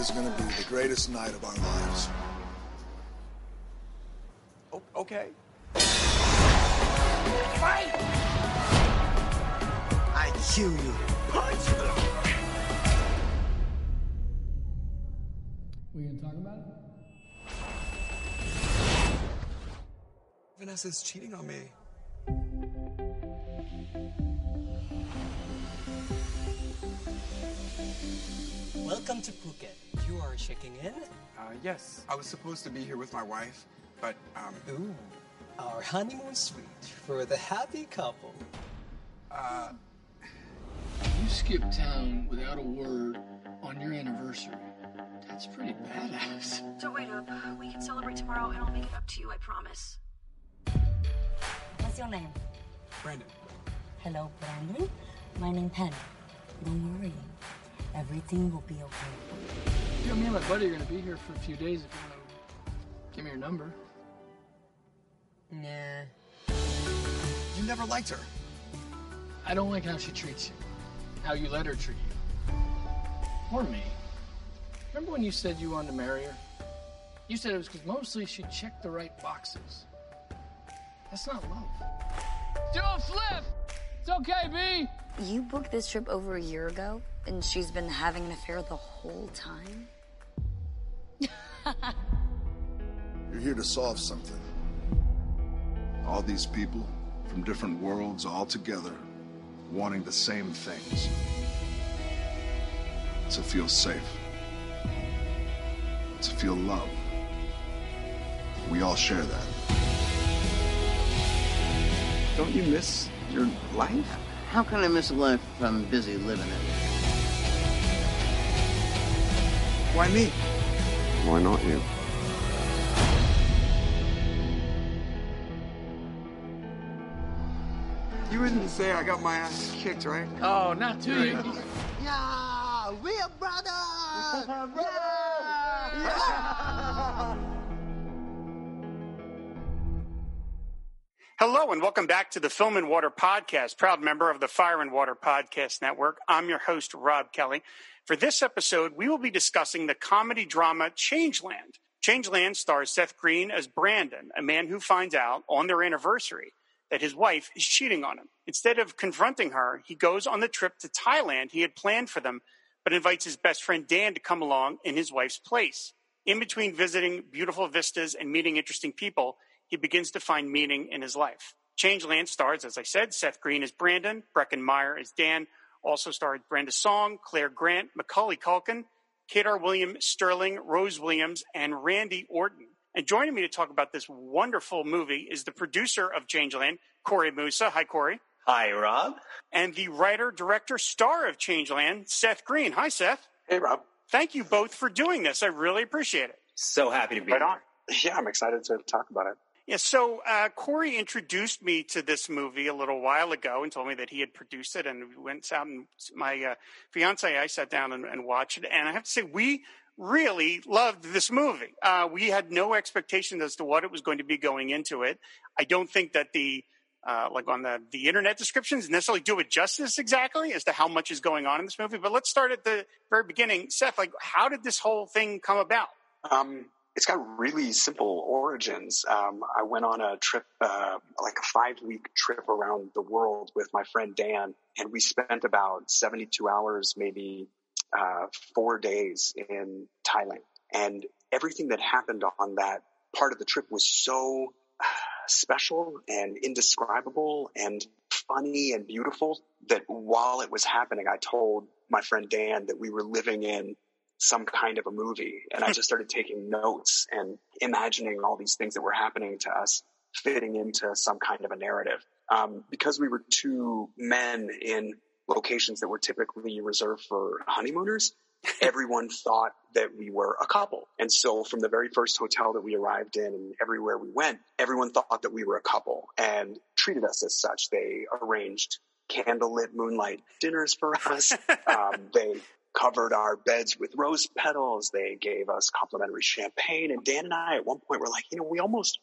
is going to be the greatest night of our lives. Oh, okay. Fight! I kill you. Punch! We gonna talk about it? Vanessa's cheating on me. Welcome to Phuket. You are checking in? Uh, yes. I was supposed to be here with my wife, but, um. Ooh, our honeymoon suite for the happy couple. Uh. You skipped town without a word on your anniversary. That's pretty badass. Don't wait up. We can celebrate tomorrow and I'll make it up to you, I promise. What's your name? Brandon. Hello, Brandon. My name Penny. Don't worry. Everything will be okay. Yeah, me and my buddy are gonna be here for a few days if you wanna give me your number. Nah. You never liked her. I don't like how she treats you. How you let her treat you. Or me. Remember when you said you wanted to marry her? You said it was because mostly she checked the right boxes. That's not love. Do a flip! It's okay, B! You booked this trip over a year ago, and she's been having an affair the whole time? You're here to solve something. All these people from different worlds all together wanting the same things. To feel safe. To feel love. We all share that. Don't you miss your life? How can I miss a life if I'm busy living it? Why me? Why not you? You wouldn't say I got my ass kicked, right? Oh, not to you. Yeah, we are brothers! Hello and welcome back to the Film and Water Podcast, proud member of the Fire and Water Podcast Network. I'm your host, Rob Kelly. For this episode, we will be discussing the comedy drama Changeland. Changeland stars Seth Green as Brandon, a man who finds out on their anniversary that his wife is cheating on him. Instead of confronting her, he goes on the trip to Thailand he had planned for them, but invites his best friend Dan to come along in his wife's place. In between visiting beautiful vistas and meeting interesting people, he begins to find meaning in his life. Changeland stars, as I said, Seth Green as Brandon, Breckin Meyer as Dan, also starred Brenda Song, Clare Grant, Macaulay Culkin, Kadar William Sterling, Rose Williams, and Randy Orton. And joining me to talk about this wonderful movie is the producer of Changeland, Corey Moosa. Hi, Corey. Hi, Rob. And the writer, director, star of Changeland, Seth Green. Hi, Seth. Hey, Rob. Thank you both for doing this. I really appreciate it. So happy to be Right here. on. Yeah, I'm excited to talk about it. Yeah, so uh, Corey introduced me to this movie a little while ago and told me that he had produced it. And we went out and my uh, fiance, I sat down and, and watched it. And I have to say, we really loved this movie. Uh, we had no expectations as to what it was going to be going into it. I don't think that the uh, like on the the internet descriptions necessarily do it justice exactly as to how much is going on in this movie. But let's start at the very beginning. Seth, like, how did this whole thing come about? Um, it's got really simple origins. Um, I went on a trip, uh, like a five week trip around the world with my friend Dan, and we spent about 72 hours, maybe uh, four days in Thailand. And everything that happened on that part of the trip was so uh, special and indescribable and funny and beautiful that while it was happening, I told my friend Dan that we were living in some kind of a movie. And I just started taking notes and imagining all these things that were happening to us fitting into some kind of a narrative. Um, because we were two men in locations that were typically reserved for honeymooners, everyone thought that we were a couple. And so from the very first hotel that we arrived in and everywhere we went, everyone thought that we were a couple and treated us as such. They arranged candlelit moonlight dinners for us. um, they covered our beds with rose petals. They gave us complimentary champagne. And Dan and I at one point were like, you know, we almost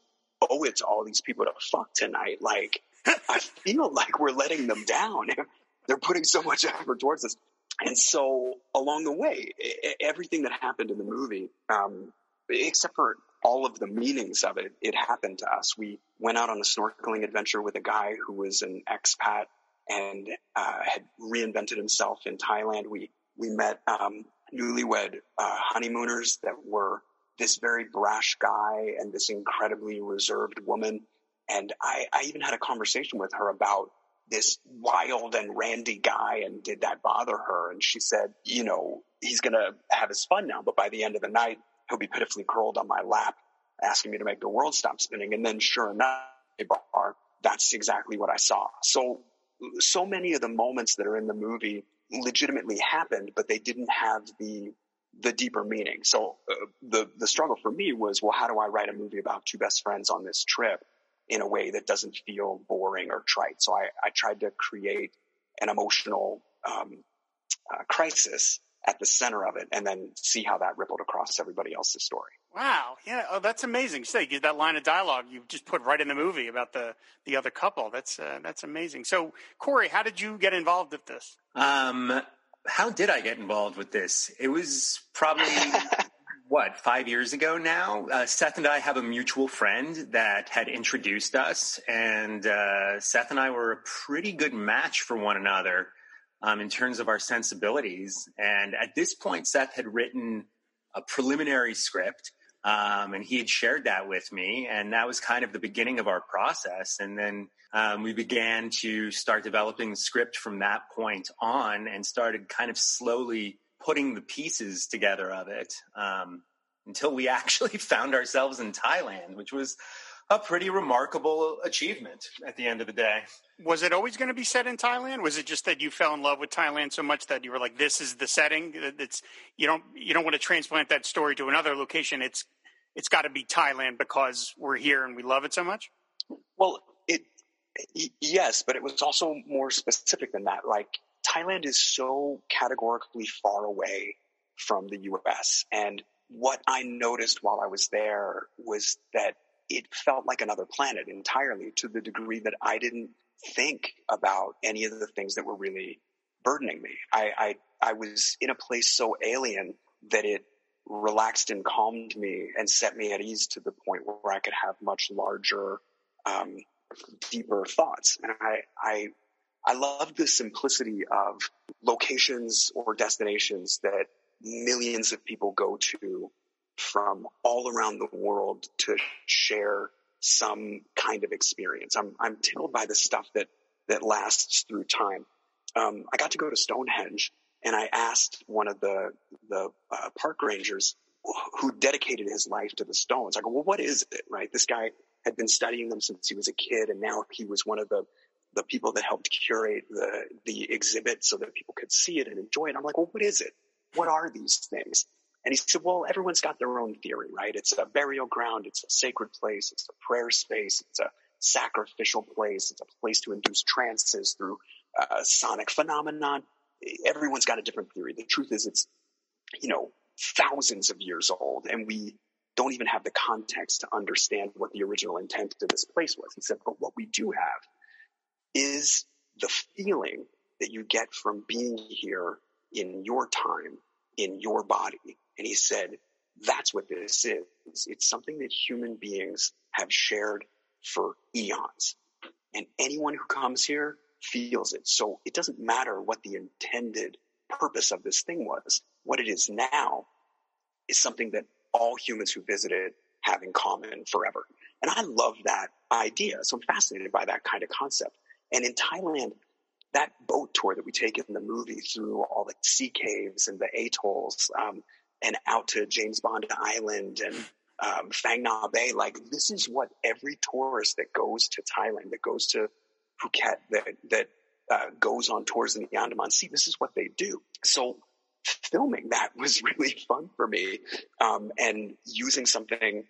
owe it to all these people to fuck tonight. Like, I feel like we're letting them down. They're putting so much effort towards us. and so along the way, everything that happened in the movie, um, except for all of the meanings of it, it happened to us. We went out on a snorkeling adventure with a guy who was an expat and uh, had reinvented himself in Thailand. We we met um, newlywed uh, honeymooners that were this very brash guy and this incredibly reserved woman. And I, I even had a conversation with her about this wild and randy guy and did that bother her? And she said, you know, he's going to have his fun now, but by the end of the night, he'll be pitifully curled on my lap asking me to make the world stop spinning. And then sure enough, that's exactly what I saw. So, so many of the moments that are in the movie legitimately happened, but they didn't have the the deeper meaning. So uh, the the struggle for me was, well, how do I write a movie about two best friends on this trip in a way that doesn't feel boring or trite? So I, I tried to create an emotional um, uh, crisis at the center of it, and then see how that rippled across everybody else's story. Wow, yeah, oh, that's amazing. So you get that line of dialogue you just put right in the movie about the the other couple. That's uh, that's amazing. So Corey, how did you get involved with this? Um, how did I get involved with this? It was probably what five years ago now. Uh, Seth and I have a mutual friend that had introduced us, and uh, Seth and I were a pretty good match for one another um, in terms of our sensibilities. And at this point, Seth had written a preliminary script. Um, and he had shared that with me, and that was kind of the beginning of our process. And then um, we began to start developing the script from that point on, and started kind of slowly putting the pieces together of it um, until we actually found ourselves in Thailand, which was a pretty remarkable achievement at the end of the day. Was it always going to be set in Thailand? Was it just that you fell in love with Thailand so much that you were like, "This is the setting"? It's you don't you don't want to transplant that story to another location. It's it's got to be Thailand because we're here and we love it so much. Well, it yes, but it was also more specific than that. Like Thailand is so categorically far away from the U.S. and what I noticed while I was there was that it felt like another planet entirely to the degree that I didn't think about any of the things that were really burdening me. I, I, I was in a place so alien that it relaxed and calmed me and set me at ease to the point where I could have much larger, um, deeper thoughts. And I, I, I love the simplicity of locations or destinations that millions of people go to from all around the world to share some kind of experience. I'm, I'm tickled by the stuff that, that lasts through time. Um, I got to go to Stonehenge and I asked one of the, the uh, park rangers who dedicated his life to the stones. I go, well, what is it? Right. This guy had been studying them since he was a kid. And now he was one of the, the people that helped curate the, the exhibit so that people could see it and enjoy it. I'm like, well, what is it? What are these things? And he said, well, everyone's got their own theory, right? It's a burial ground. It's a sacred place. It's a prayer space. It's a sacrificial place. It's a place to induce trances through uh, sonic phenomenon. Everyone's got a different theory. The truth is it's, you know, thousands of years old and we don't even have the context to understand what the original intent of this place was. He said, but what we do have is the feeling that you get from being here in your time, in your body, and he said, that's what this is. It's something that human beings have shared for eons. And anyone who comes here feels it. So it doesn't matter what the intended purpose of this thing was. What it is now is something that all humans who visit it have in common forever. And I love that idea. So I'm fascinated by that kind of concept. And in Thailand, that boat tour that we take in the movie through all the sea caves and the atolls, um, and out to James Bond Island and um, Phang Nga Bay. Like this is what every tourist that goes to Thailand, that goes to Phuket, that that uh, goes on tours in the Andaman Sea. This is what they do. So filming that was really fun for me, um, and using something,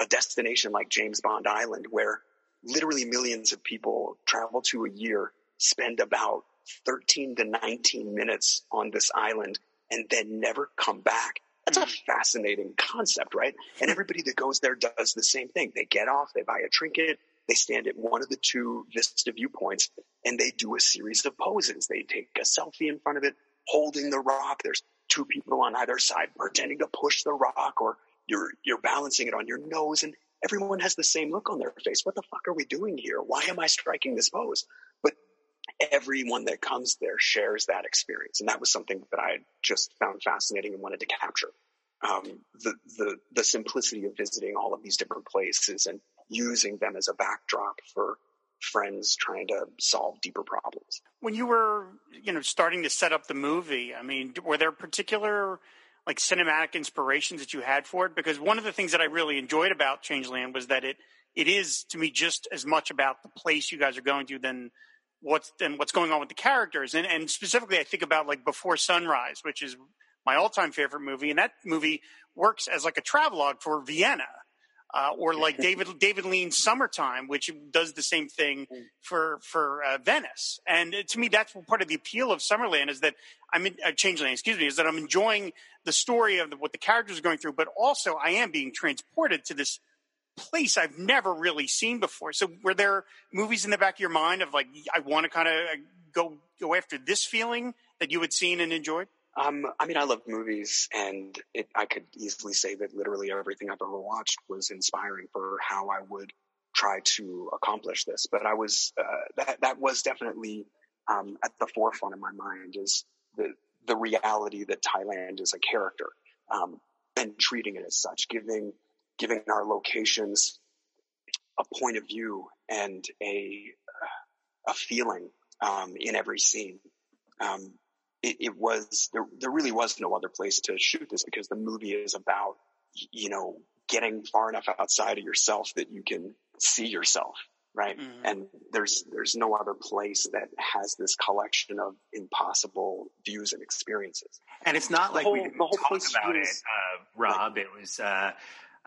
a destination like James Bond Island, where literally millions of people travel to a year, spend about 13 to 19 minutes on this island, and then never come back that's a hmm. fascinating concept, right? And hmm. everybody that goes there does the same thing. They get off, they buy a trinket, they stand at one of the two vista viewpoints, and they do a series of poses. They take a selfie in front of it, holding the rock. There's two people on either side pretending to push the rock, or you're you're balancing it on your nose, and everyone has the same look on their face. What the fuck are we doing here? Why am I striking this pose? Everyone that comes there shares that experience, and that was something that I just found fascinating and wanted to capture. Um, the the the simplicity of visiting all of these different places and using them as a backdrop for friends trying to solve deeper problems. When you were, you know, starting to set up the movie, I mean, were there particular like cinematic inspirations that you had for it? Because one of the things that I really enjoyed about Changeland was that it it is to me just as much about the place you guys are going to than what's than what's going on with the characters. And and specifically I think about like Before Sunrise, which is my all time favorite movie, and that movie works as like a travelogue for Vienna uh, or like David David Lean's Summertime, which does the same thing mm. for for uh, Venice. And to me, that's part of the appeal of Summerland is that I'm in uh, Changeland, excuse me, is that I'm enjoying the story of the, what the characters are going through, but also I am being transported to this place I've never really seen before. So, were there movies in the back of your mind of like I want to kind of uh, go go after this feeling that you had seen and enjoyed? Um, I mean, I love movies, and it, I could easily say that literally everything I've ever watched was inspiring for how I would try to accomplish this. But I was uh, that that was definitely um, at the forefront of my mind is the the reality that Thailand is a character, um, and treating it as such, giving giving our locations a point of view and a a feeling um, in every scene. Um, it, it was there, there really was no other place to shoot this because the movie is about you know getting far enough outside of yourself that you can see yourself right mm-hmm. and there's there's no other place that has this collection of impossible views and experiences and it's not the like whole, we didn't talk about it uh, rob it was uh,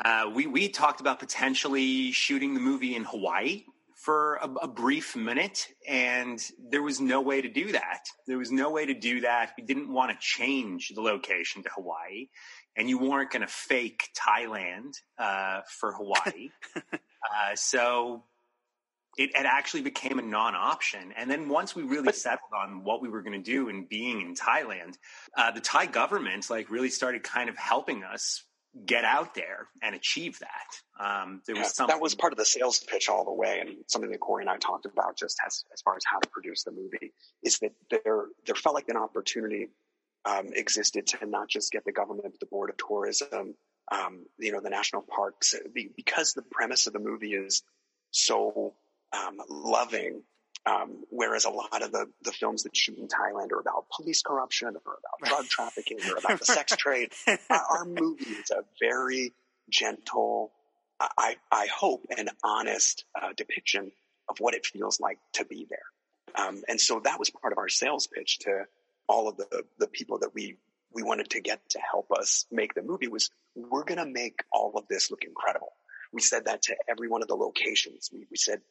uh, we we talked about potentially shooting the movie in hawaii for a, a, brief minute, and there was no way to do that. There was no way to do that. We didn't want to change the location to Hawaii, and you weren't going to fake Thailand uh, for Hawaii. uh, so it, it, actually became a non-option. And then once we really settled on what we were going to do and being in Thailand, uh, the Thai government like really started kind of helping us get out there and achieve that. Um, there was yeah, that was part of the sales pitch all the way, and something that Corey and I talked about just as as far as how to produce the movie is that there there felt like an opportunity um, existed to not just get the government, the board of tourism, um, you know, the national parks, because the premise of the movie is so um, loving um, whereas a lot of the, the films that shoot in Thailand are about police corruption or about drug trafficking or about the sex trade. Our movie is a very gentle, I, I hope, an honest uh, depiction of what it feels like to be there. Um, and so that was part of our sales pitch to all of the, the people that we, we wanted to get to help us make the movie was we're going to make all of this look incredible. We said that to every one of the locations. We, we said,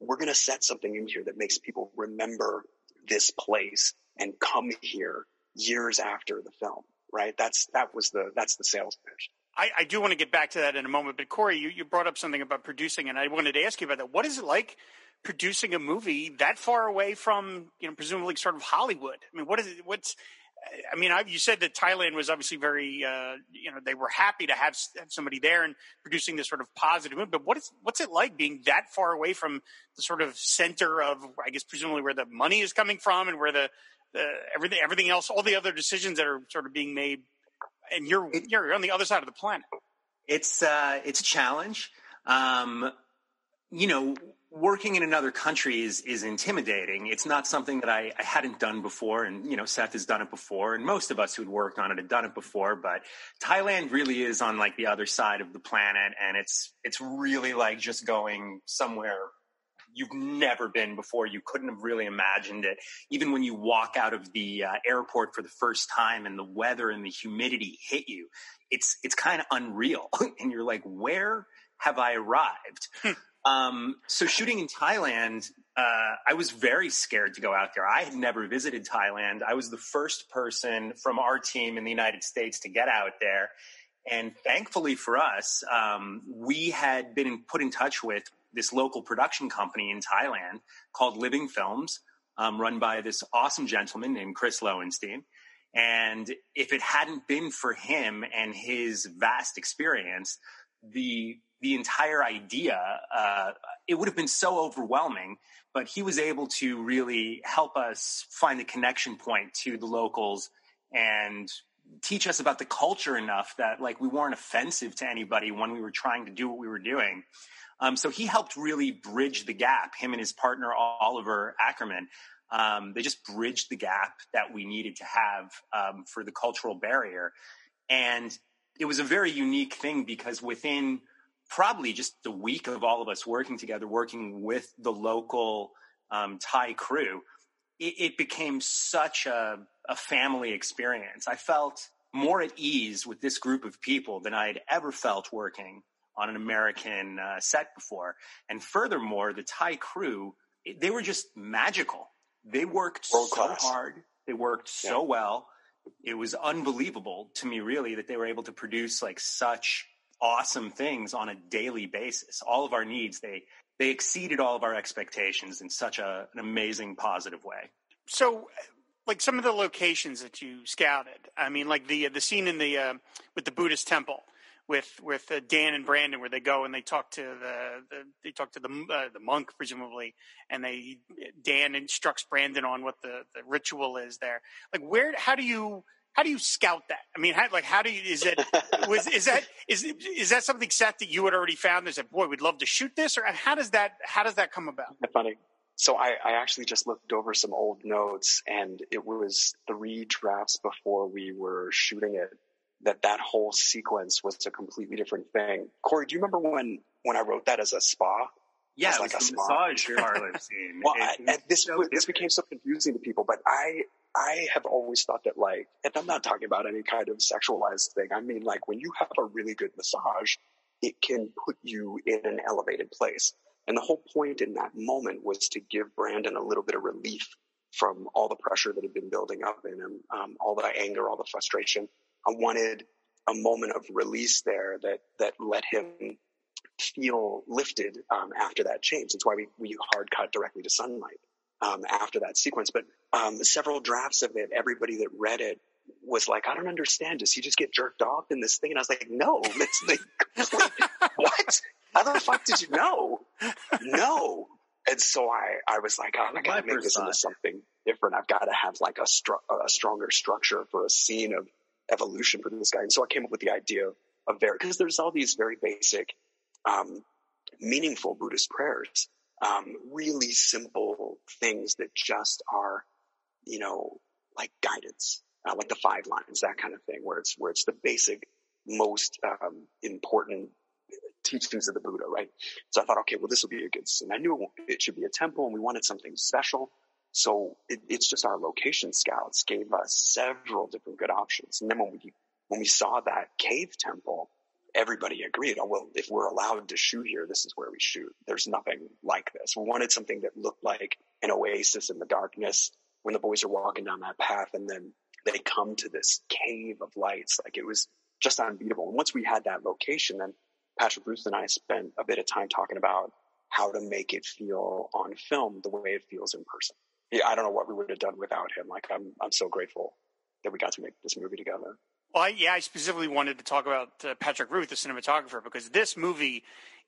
we're going to set something in here that makes people remember this place and come here years after the film right? That's that was the that's the sales pitch. I, I, do want to get back to that in a moment but corey you, you brought up something about producing and i wanted to ask you about that. What is it like producing a movie that far away from you know presumably sort of hollywood? I mean what is it what's I mean, I, you said that Thailand was obviously very, uh, you know, they were happy to have, have, somebody there and producing this sort of positive move. But what is, what's it like being that far away from the sort of center of, I guess, presumably where the money is coming from and where the, the everything, everything else, all the other decisions that are sort of being made, and you're you're on the other side of the planet. It's uh, it's a challenge. Um, you know, working in another country is is intimidating. It's not something that I, I, hadn't done before, and you know Seth has done it before, and most of us who'd worked on it had done it before. But Thailand really is on like the other side of the planet, and it's it's really like just going somewhere you've never been before. You couldn't have really imagined it. Even when you walk out of the uh, airport for the first time, and the weather and the humidity hit you, it's it's kind of unreal, and you're like, where have I arrived? Um, so shooting in Thailand, uh, I was very scared to go out there. I had never visited Thailand. I was the first person from our team in the United States to get out there. And thankfully for us, um, we had been put in touch with this local production company in Thailand called Living Films, um, run by this awesome gentleman named Chris Lowenstein. And if it hadn't been for him and his vast experience, the the entire idea uh, it would have been so overwhelming. But he was able to really help us find the connection point to the locals and teach us about the culture enough that like we weren't offensive to anybody when we were trying to do what we were doing. Um, so he helped really bridge the gap. Him and his partner Oliver Ackerman. Um, they just bridged the gap that we needed to have um, for the cultural barrier. And it was a very unique thing because within probably just a week of all of us working together, working with the local um, Thai crew, it, it became such a, a family experience. I felt more at ease with this group of people than I had ever felt working on an American uh, set before. And furthermore, the Thai crew, they were just magical. They worked World so class. hard. They worked so yeah. well. It was unbelievable to me, really, that they were able to produce like such awesome things on a daily basis. All of our needs, they they exceeded all of our expectations in such a, an amazing, positive way. So, like some of the locations that you scouted, I mean, like the the scene in the uh, with the Buddhist temple with with uh, Dan and Brandon, where they go and they talk to the, the they talk to the uh, the monk presumably, and they Dan instructs Brandon on what the, the ritual is there. Like, where how do you how do you scout that? I mean, how, like how do you is it was is that is is that something set that you had already found? Is that boy, we'd love to shoot this, or how does that how does that come about? That's funny. So I, I actually just looked over some old notes, and it was three drafts before we were shooting it that that whole sequence was a completely different thing. Corey, do you remember when when I wrote that as a spa? Yeah, it was like a massage parlor scene. well, I, this so this became so confusing to people, but I I have always thought that like, and I'm not talking about any kind of sexualized thing. I mean, like when you have a really good massage, it can put you in an elevated place. And the whole point in that moment was to give Brandon a little bit of relief from all the pressure that had been building up in him, um, all the anger, all the frustration. I wanted a moment of release there that that let him feel lifted um, after that change. That's why we, we hard cut directly to sunlight um, after that sequence. But um, several drafts of it, everybody that read it was like, I don't understand. Does he just get jerked off in this thing? And I was like, no, it's like, what? How the fuck did you know? No. And so I, I was like, oh, I gotta make this into something different. I've got to have like a, str- a stronger structure for a scene of evolution for this guy. And so I came up with the idea of very, because there's all these very basic, um, meaningful Buddhist prayers, um, really simple things that just are, you know, like guidance, uh, like the five lines, that kind of thing, where it's, where it's the basic, most, um, important teachings of the Buddha, right? So I thought, okay, well, this will be a good scene. I knew it should be a temple and we wanted something special. So it, it's just our location scouts gave us several different good options. And then when we, when we saw that cave temple, everybody agreed, oh, well, if we're allowed to shoot here, this is where we shoot. There's nothing like this. We wanted something that looked like an oasis in the darkness when the boys are walking down that path and then they come to this cave of lights. Like it was just unbeatable. And once we had that location, then Patrick Ruth and I spent a bit of time talking about how to make it feel on film the way it feels in person yeah, I don't know what we would have done without him. Like I'm, I'm so grateful that we got to make this movie together. Well, I, yeah, I specifically wanted to talk about uh, Patrick Ruth, the cinematographer, because this movie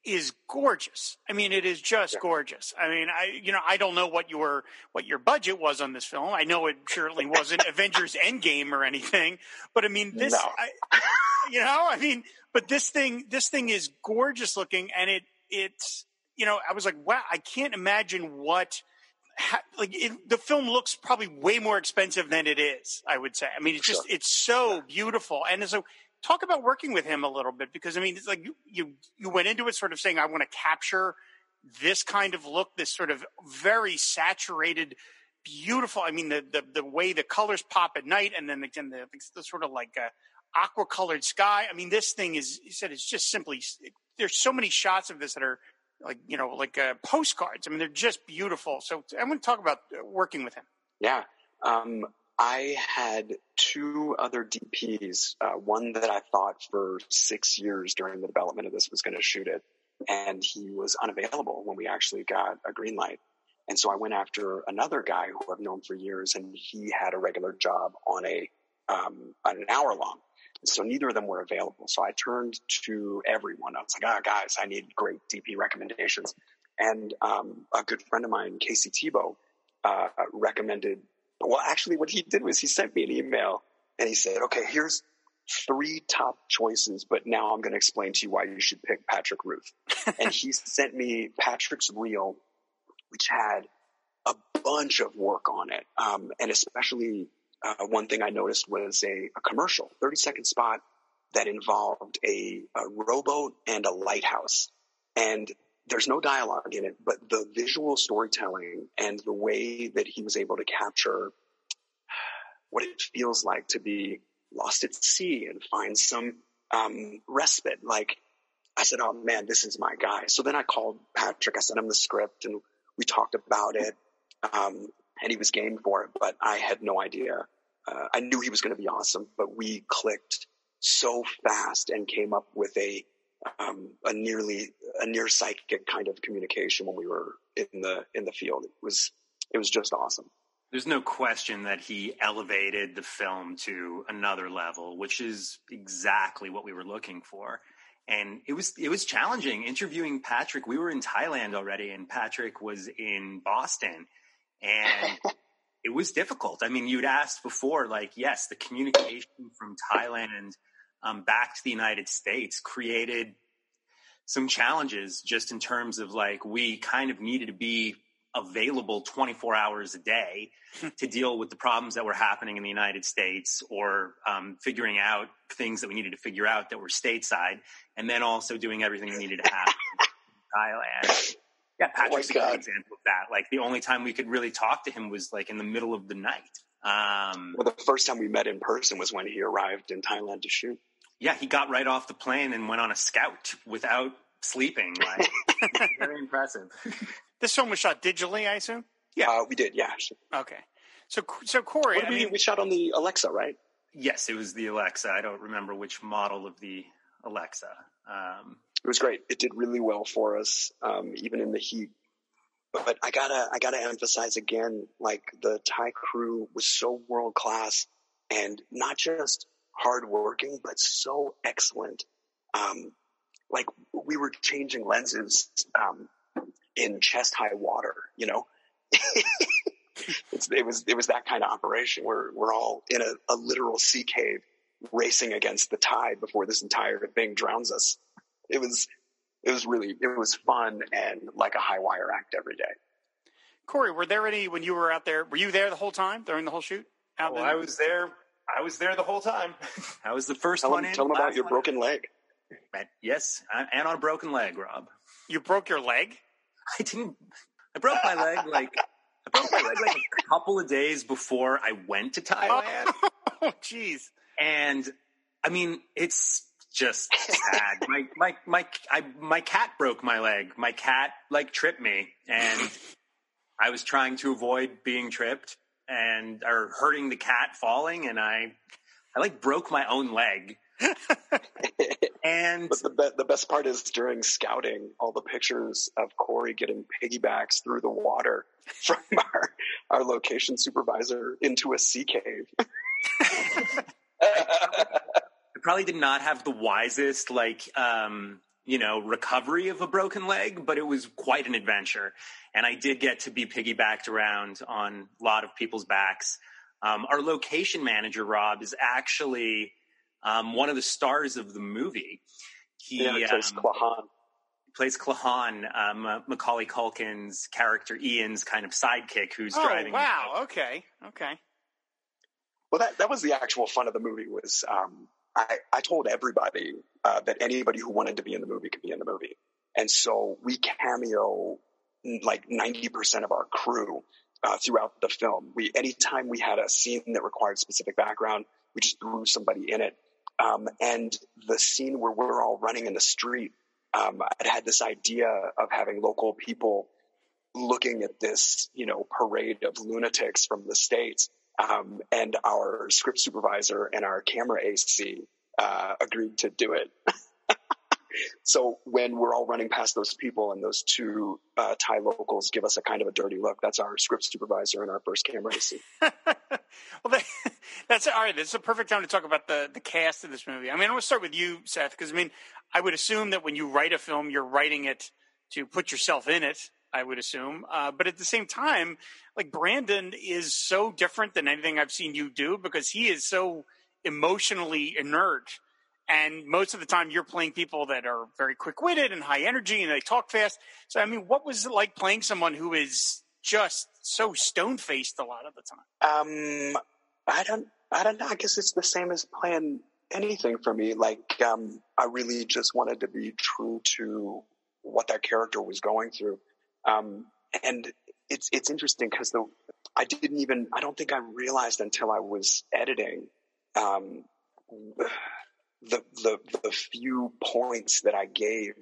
is gorgeous. I mean, it is just yeah. gorgeous. I mean, I, you know, I don't know what your what your budget was on this film. I know it certainly wasn't Avengers Endgame or anything, but I mean, this, no. I, you know, I mean, but this thing, this thing is gorgeous looking, and it, it's, you know, I was like, wow, I can't imagine what like it, the film looks probably way more expensive than it is. I would say. I mean, it's just sure. it's so beautiful, and so talk about working with him a little bit because I mean, it's like you you you went into it sort of saying I want to capture this kind of look, this sort of very saturated, beautiful. I mean, the the, the way the colors pop at night, and then the, the, the sort of like uh, aqua colored sky. I mean, this thing is. You said it's just simply. There's so many shots of this that are like you know like uh, postcards. I mean, they're just beautiful. So I want to talk about uh, working with him. Yeah, um, I had two other DPs. Uh, one that I thought for six years during the development of this was going to shoot it, and he was unavailable when we actually got a green light. And so I went after another guy who I've known for years, and he had a regular job on a um, an hour long. So neither of them were available. So I turned to everyone. I was like, ah, guys, I need great DP recommendations. And um, a good friend of mine, Casey Tebow, uh, recommended. Well, actually, what he did was he sent me an email and he said, okay, here's three top choices, but now I'm going to explain to you why you should pick Patrick Ruth. and he sent me Patrick's reel, which had a bunch of work on it. Um, and especially uh, one thing I noticed was a, a, commercial, 30 second spot that involved a, a rowboat and a lighthouse. And there's no dialogue in it, but the visual storytelling and the way that he was able to capture what it feels like to be lost at sea and find some um, respite. Like I said, oh man, this is my guy. So then I called Patrick. I sent him the script and we talked about it. Um, and he was game for it, but I had no idea. Uh, I knew he was going to be awesome, but we clicked so fast and came up with a um, a nearly a near psychic kind of communication when we were in the in the field. It was it was just awesome. There's no question that he elevated the film to another level, which is exactly what we were looking for. And it was it was challenging interviewing Patrick. We were in Thailand already, and Patrick was in Boston, and it was difficult. I mean, you'd asked before, like, yes, the communication from Thailand um, back to the United States created some challenges just in terms of like, we kind of needed to be available 24 hours a day to deal with the problems that were happening in the United States or um, figuring out things that we needed to figure out that were stateside, and then also doing everything we needed to happen in Thailand. Yeah, Patrick's oh a good example of that. Like the only time we could really talk to him was like in the middle of the night. Um, well, the first time we met in person was when he arrived in Thailand to shoot. Yeah, he got right off the plane and went on a scout without sleeping. Like, very impressive. This film was shot digitally, I assume. Yeah, uh, we did. Yeah. Okay. So, so Corey, I mean, we shot on the Alexa, right? Yes, it was the Alexa. I don't remember which model of the Alexa. Um, it was great. It did really well for us, um, even in the heat. But I gotta, I gotta emphasize again, like the Thai crew was so world class and not just hardworking, but so excellent. Um, like we were changing lenses, um, in chest high water, you know? it was, it was that kind of operation where we're all in a, a literal sea cave racing against the tide before this entire thing drowns us it was it was really it was fun and like a high wire act every day. Corey, were there any when you were out there? Were you there the whole time during the whole shoot? Out oh, I was there. I was there the whole time. I was the first tell one him, in. Tell them about your broken leg. Yes, and on a broken leg, Rob. You broke your leg? I didn't. I broke my leg like I broke my leg like a couple of days before I went to Thailand. Oh, jeez. and I mean, it's just sad. my my my I, my cat broke my leg. My cat like tripped me, and I was trying to avoid being tripped and or hurting the cat falling, and I I like broke my own leg. and but the be- the best part is during scouting, all the pictures of Corey getting piggybacks through the water from our our location supervisor into a sea cave probably did not have the wisest like um, you know recovery of a broken leg, but it was quite an adventure, and I did get to be piggybacked around on a lot of people's backs. Um, our location manager Rob is actually um, one of the stars of the movie. He yeah, plays um, Klahan. Plays Klahan, um, uh, Macaulay Culkin's character Ian's kind of sidekick who's oh, driving. Wow. Okay. Okay. Well, that that was the actual fun of the movie was um, I, I told everybody uh, that anybody who wanted to be in the movie could be in the movie. And so we cameo like 90% of our crew uh, throughout the film. We, anytime we had a scene that required specific background, we just threw somebody in it. Um, and the scene where we're all running in the street, um, i had this idea of having local people looking at this, you know, parade of lunatics from the States um, and our script supervisor and our camera AC uh, agreed to do it. so when we're all running past those people and those two uh, Thai locals give us a kind of a dirty look, that's our script supervisor and our first camera AC. well, that, that's all right. This is a perfect time to talk about the the cast of this movie. I mean, I want to start with you, Seth, because I mean, I would assume that when you write a film, you're writing it to put yourself in it. I would assume, uh, but at the same time, like Brandon is so different than anything I've seen you do because he is so emotionally inert. And most of the time you're playing people that are very quick-witted and high energy and they talk fast. So i mean what was it like playing someone who is just so stone-faced a lot of the time? Um i don't i don't know. I guess it's the same as playing anything for me. Like um i really just wanted to be true to what that character was going through um and it's it's interesting because the i didn't even i don't think i realized until i was editing um the, the, the few points that I gave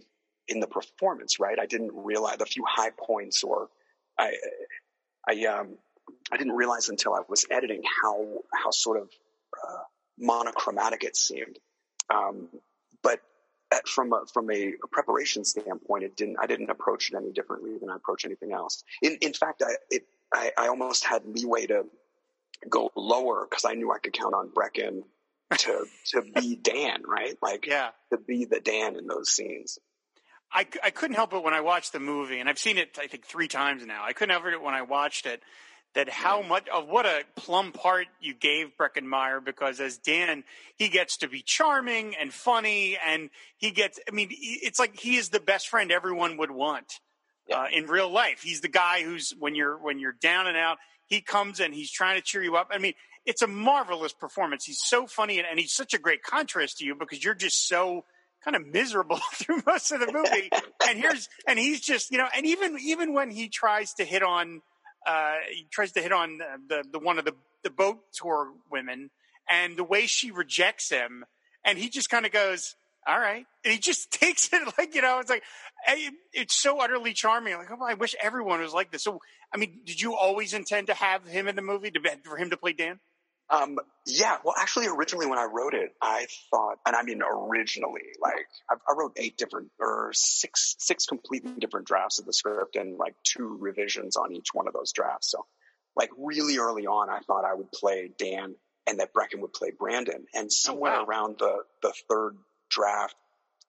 in the performance, right? I didn't realize the few high points or I, I, um, I didn't realize until I was editing how, how sort of, uh, monochromatic it seemed. Um, but from a, from a preparation standpoint, it didn't, I didn't approach it any differently than I approach anything else. In, in fact, I, it, I, I almost had leeway to go lower because I knew I could count on Breckin to to be Dan, right? Like yeah. to be the Dan in those scenes. I, I couldn't help it when I watched the movie, and I've seen it I think three times now. I couldn't help it when I watched it that how much of what a plum part you gave Breckin Meyer because as Dan, he gets to be charming and funny, and he gets. I mean, it's like he is the best friend everyone would want yeah. uh, in real life. He's the guy who's when you're when you're down and out, he comes and he's trying to cheer you up. I mean, it's a marvelous performance. He's so funny and, and he's such a great contrast to you because you're just so kind of miserable through most of the movie. and here's and he's just you know, and even even when he tries to hit on uh, he tries to hit on the the one of the the boat tour women and the way she rejects him, and he just kind of goes. All right. And he just takes it like, you know, it's like, it's so utterly charming. Like, oh, I wish everyone was like this. So, I mean, did you always intend to have him in the movie to, for him to play Dan? Um, yeah, well, actually, originally when I wrote it, I thought, and I mean originally, like I, I, wrote eight different or six six completely different drafts of the script and like two revisions on each one of those drafts. So, like really early on, I thought I would play Dan and that Breckin would play Brandon. And somewhere oh, wow. around the the third draft,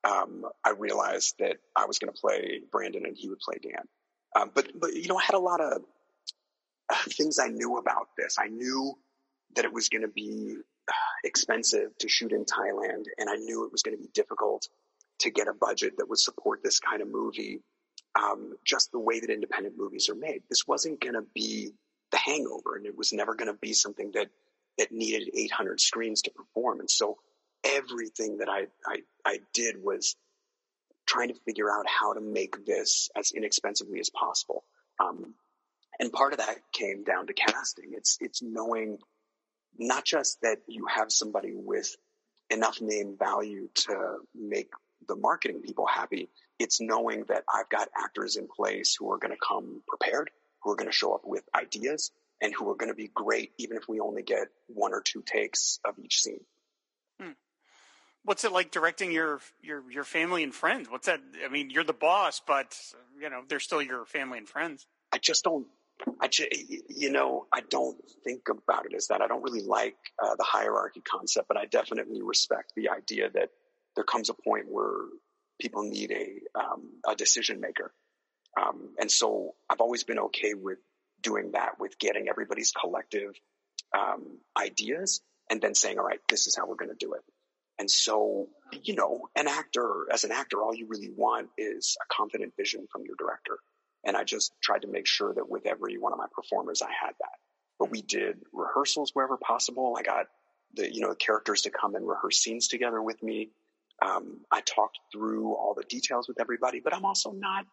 um, I realized that I was going to play Brandon and he would play Dan. Um, but but you know, I had a lot of uh, things I knew about this. I knew that it was going to be uh, expensive to shoot in Thailand, and I knew it was going to be difficult to get a budget that would support this kind of movie. Um, just the way that independent movies are made, this wasn't going to be The Hangover, and it was never going to be something that that needed 800 screens to perform. And so everything that I, I, I did was trying to figure out how to make this as inexpensively as possible. Um, and part of that came down to casting. It's it's knowing not just that you have somebody with enough name value to make the marketing people happy. It's knowing that I've got actors in place who are going to come prepared, who are going to show up with ideas, and who are going to be great, even if we only get one or two takes of each scene. Hmm. What's it like directing your your your family and friends? What's that? I mean, you're the boss, but you know they're still your family and friends. I just don't I, you know, I don't think about it as that. I don't really like uh, the hierarchy concept, but I definitely respect the idea that there comes a point where people need a um, a decision maker, um, and so I've always been okay with doing that, with getting everybody's collective um, ideas, and then saying, "All right, this is how we're going to do it." And so, you know, an actor, as an actor, all you really want is a confident vision from your director. And I just tried to make sure that with every one of my performers, I had that. But we did rehearsals wherever possible. I got the, you know, the characters to come and rehearse scenes together with me. Um, I talked through all the details with everybody, but I'm also not,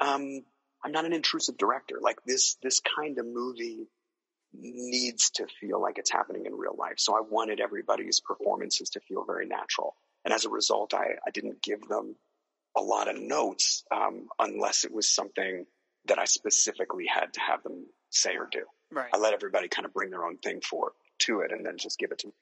um, I'm not an intrusive director. Like this, this kind of movie needs to feel like it's happening in real life. So I wanted everybody's performances to feel very natural. And as a result, I, I didn't give them a lot of notes um, unless it was something that I specifically had to have them say or do. Right. I let everybody kind of bring their own thing for to it and then just give it to me.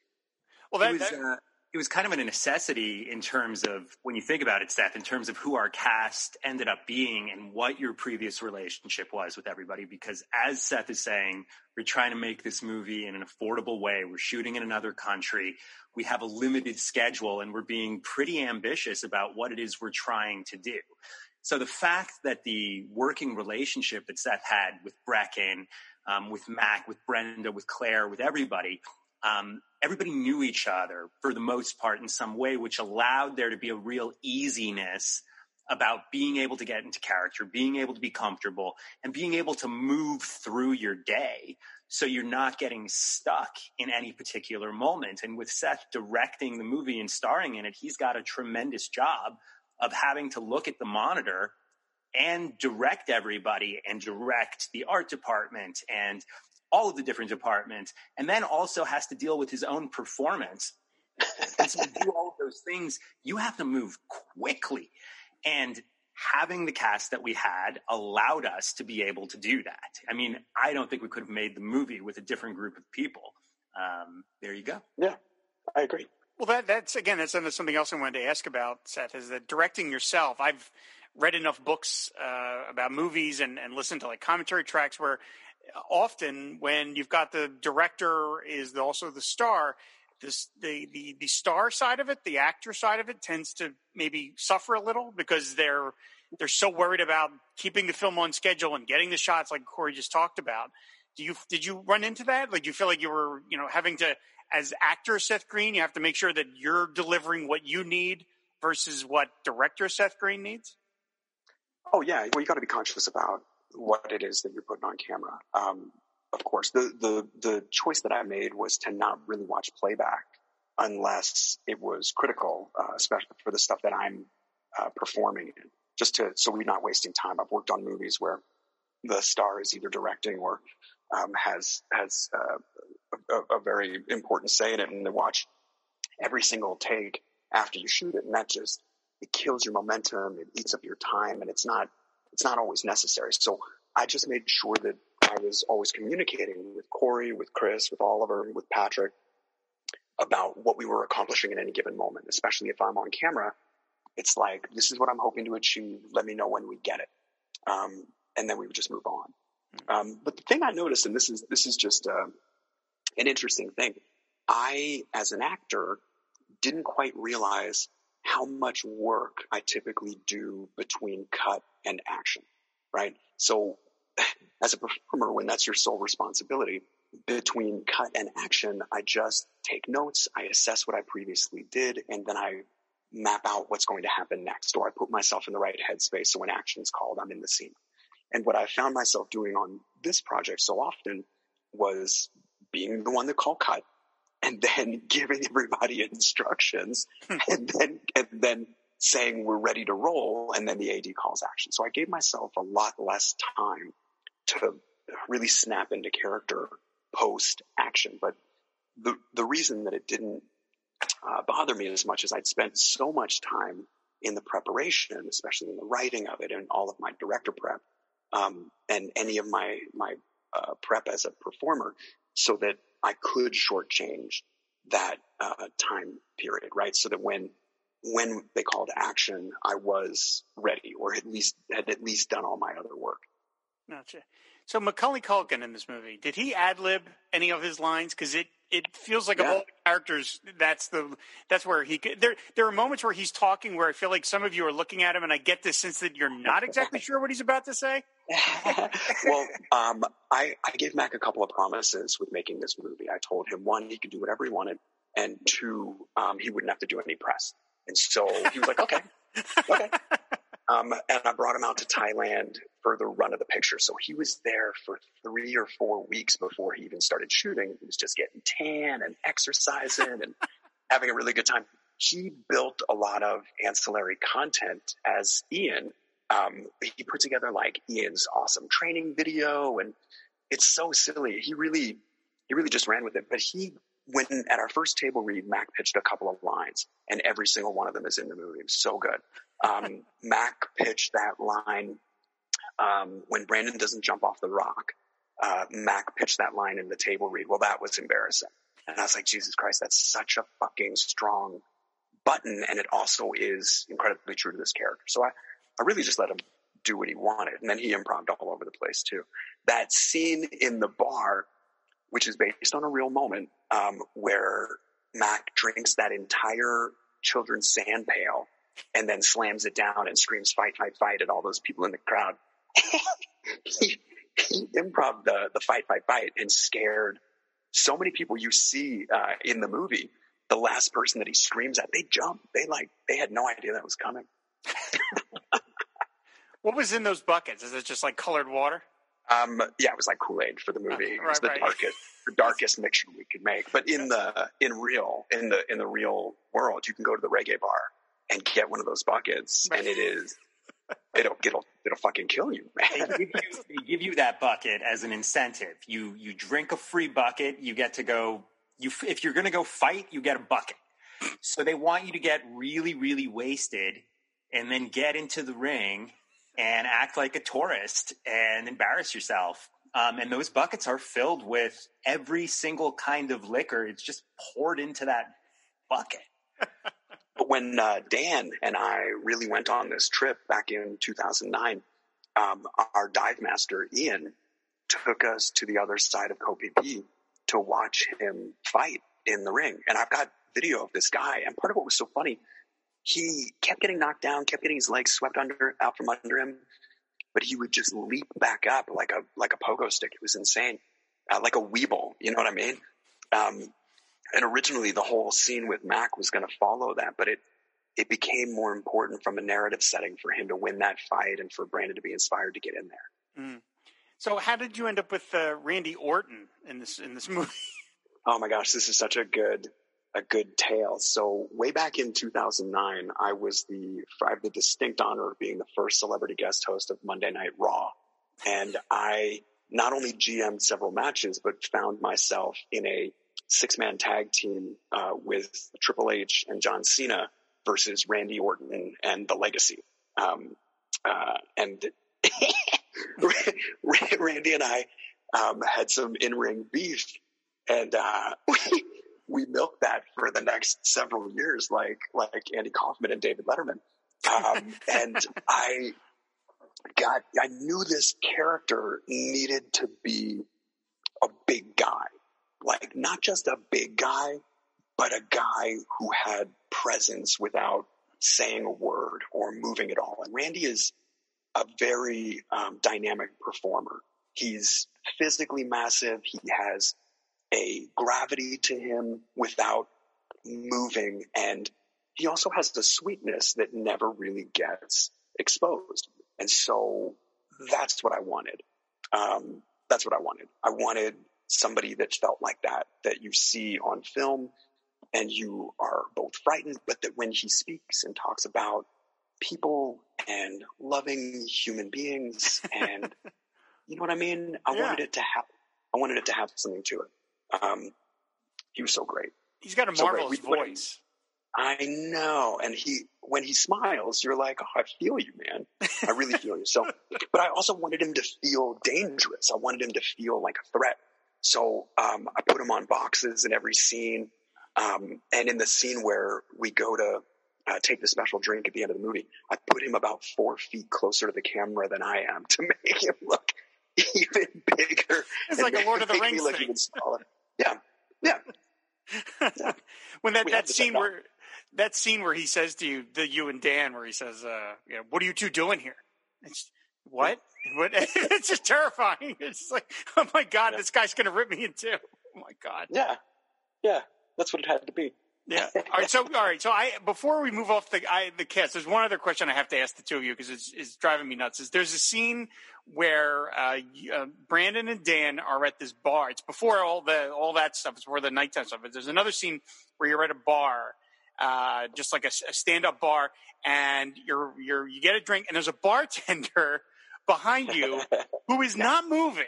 Well, that, was, that... Uh, it was kind of a necessity in terms of when you think about it, Seth, in terms of who our cast ended up being and what your previous relationship was with everybody. Because as Seth is saying, we're trying to make this movie in an affordable way. We're shooting in another country. We have a limited schedule and we're being pretty ambitious about what it is we're trying to do. So the fact that the working relationship that Seth had with Breckin, um, with Mac, with Brenda, with Clare, with everybody um, everybody knew each other for the most part in some way, which allowed there to be a real easiness about being able to get into character, being able to be comfortable, and being able to move through your day so you're not getting stuck in any particular moment. And with Seth directing the movie and starring in it, he's got a tremendous job of having to look at the monitor and direct everybody and direct the art department and all of the different departments, and then also has to deal with his own performance. and so to do all of those things, you have to move quickly. And having the cast that we had allowed us to be able to do that. I mean, I don't think we could have made the movie with a different group of people. Um, there you go. Yeah, I agree. Well, that, that's again, that's something else I wanted to ask about, Seth, is that directing yourself. I've read enough books uh, about movies and, and listened to like commentary tracks where often when you've got the director is also the star, this, the, the, the star side of it, the actor side of it tends to maybe suffer a little because they're, they're so worried about keeping the film on schedule and getting the shots like Corey just talked about. Do you, did you run into that? Like, do you feel like you were, you know, having to, as actor Seth Green, you have to make sure that you're delivering what you need versus what director Seth Green needs? Oh yeah, well you got to be conscious about what it is that you're putting on camera. Um, of course, the, the, the choice that I made was to not really watch playback unless it was critical, uh, especially for the stuff that I'm uh, performing in, just to, so we're not wasting time. I've worked on movies where the star is either directing or um, has, has uh, a, a, very important say in it and they watch every single take after you shoot it. And that just, it kills your momentum. It eats up your time and it's not, it's not always necessary. So I just made sure that I was always communicating with Corey, with Chris, with Oliver, with Patrick about what we were accomplishing in any given moment, especially if I'm on camera. It's like, this is what I'm hoping to achieve. Let me know when we get it. Um, and then we would just move on. Um, but the thing I noticed, and this is, this is just, uh, an interesting thing. I, as an actor, didn't quite realize how much work I typically do between cut and action, right? So as a performer, when that's your sole responsibility, between cut and action, I just take notes, I assess what I previously did, and then I map out what's going to happen next, or I put myself in the right headspace so when action is called, I'm in the scene. And what I found myself doing on this project so often was being the one to call cut and then giving everybody instructions and then and then saying we're ready to roll and then the AD calls action. So I gave myself a lot less time to really snap into character post action. But the, the reason that it didn't uh, bother me as much as I'd spent so much time in the preparation, especially in the writing of it and all of my director prep, um, and any of my, my uh, prep as a performer so that I could shortchange that uh, time period, right? So that when when they called action, I was ready, or at least had at least done all my other work. Gotcha. So Macaulay Culkin in this movie, did he ad lib any of his lines? Because it it feels like yeah. of all the characters, that's the that's where he could. There there are moments where he's talking where I feel like some of you are looking at him, and I get the sense that you're not exactly sure what he's about to say. well, um, I I gave Mac a couple of promises with making this movie. I told him one, he could do whatever he wanted, and two, um, he wouldn't have to do any press. And so he was like, okay, okay. Um, and I brought him out to Thailand for the run of the picture. So he was there for three or four weeks before he even started shooting. He was just getting tan and exercising and having a really good time. He built a lot of ancillary content as Ian. Um, he put together like Ian's awesome training video and it's so silly. He really, he really just ran with it, but he when at our first table read, Mac pitched a couple of lines, and every single one of them is in the movie. It was so good. Um, Mac pitched that line um, when Brandon doesn't jump off the rock. Uh, Mac pitched that line in the table read. Well, that was embarrassing. And I was like, Jesus Christ, that's such a fucking strong button. And it also is incredibly true to this character. So I, I really just let him do what he wanted. And then he improved all over the place too. That scene in the bar, which is based on a real moment, um, where Mac drinks that entire children's sand pail and then slams it down and screams fight, fight, fight at all those people in the crowd. he, he improv the, the fight, fight, fight and scared so many people you see uh, in the movie. The last person that he screams at, they jump. They like, they had no idea that was coming. what was in those buckets? Is it just like colored water? Um, yeah, it was like Kool Aid for the movie. Uh, right, it was the right. darkest, the darkest mixture we could make. But in the in real in the in the real world, you can go to the reggae bar and get one of those buckets, right. and it is it'll it'll it'll fucking kill you, man. They give you, they give you that bucket as an incentive. You you drink a free bucket, you get to go. You if you're going to go fight, you get a bucket. So they want you to get really really wasted, and then get into the ring and act like a tourist and embarrass yourself. Um, and those buckets are filled with every single kind of liquor. It's just poured into that bucket. but when uh, Dan and I really went on this trip back in 2009, um, our dive master, Ian, took us to the other side of Phi Phi to watch him fight in the ring. And I've got video of this guy. And part of what was so funny he kept getting knocked down, kept getting his legs swept under out from under him, but he would just leap back up like a like a pogo stick. It was insane, uh, like a weeble. You know what I mean? Um, and originally, the whole scene with Mac was going to follow that, but it it became more important from a narrative setting for him to win that fight and for Brandon to be inspired to get in there. Mm. So, how did you end up with uh, Randy Orton in this in this movie? Oh my gosh, this is such a good a good tale. So way back in 2009, I was the, I have the distinct honor of being the first celebrity guest host of Monday Night Raw. And I not only GM'd several matches, but found myself in a six man tag team, uh, with Triple H and John Cena versus Randy Orton and the Legacy. Um, uh, and Randy and I, um, had some in ring beef and, uh, we, we milked that for the next several years, like like Andy Kaufman and David Letterman. Um, and I got I knew this character needed to be a big guy, like not just a big guy, but a guy who had presence without saying a word or moving at all. And Randy is a very um, dynamic performer. He's physically massive. He has a gravity to him without moving. And he also has the sweetness that never really gets exposed. And so that's what I wanted. Um, that's what I wanted. I wanted somebody that felt like that, that you see on film and you are both frightened, but that when he speaks and talks about people and loving human beings and you know what I mean? I yeah. wanted it to have, I wanted it to have something to it. Um, he was so great. He's got a so marvelous voice. I know. And he, when he smiles, you're like, oh, I feel you, man. I really feel you. So, but I also wanted him to feel dangerous. I wanted him to feel like a threat. So, um, I put him on boxes in every scene. Um, and in the scene where we go to uh, take the special drink at the end of the movie, I put him about four feet closer to the camera than I am to make him look even bigger. It's like a Lord of the Rings thing. Even smaller. Yeah, yeah. yeah. when that, that scene where that scene where he says to you, the you and Dan, where he says, uh, you know, "What are you two doing here?" It's, what? what? it's just terrifying. It's like, oh my god, yeah. this guy's going to rip me in two. Oh my god. Yeah, yeah. That's what it had to be. Yeah. All right. So, all right. So, I before we move off the I, the cast, there's one other question I have to ask the two of you because it's, it's driving me nuts. Is there's a scene where uh, uh, Brandon and Dan are at this bar. It's before all the all that stuff. It's before the nighttime stuff. But There's another scene where you're at a bar, uh, just like a, a stand up bar, and you're you're you get a drink, and there's a bartender behind you who is not moving,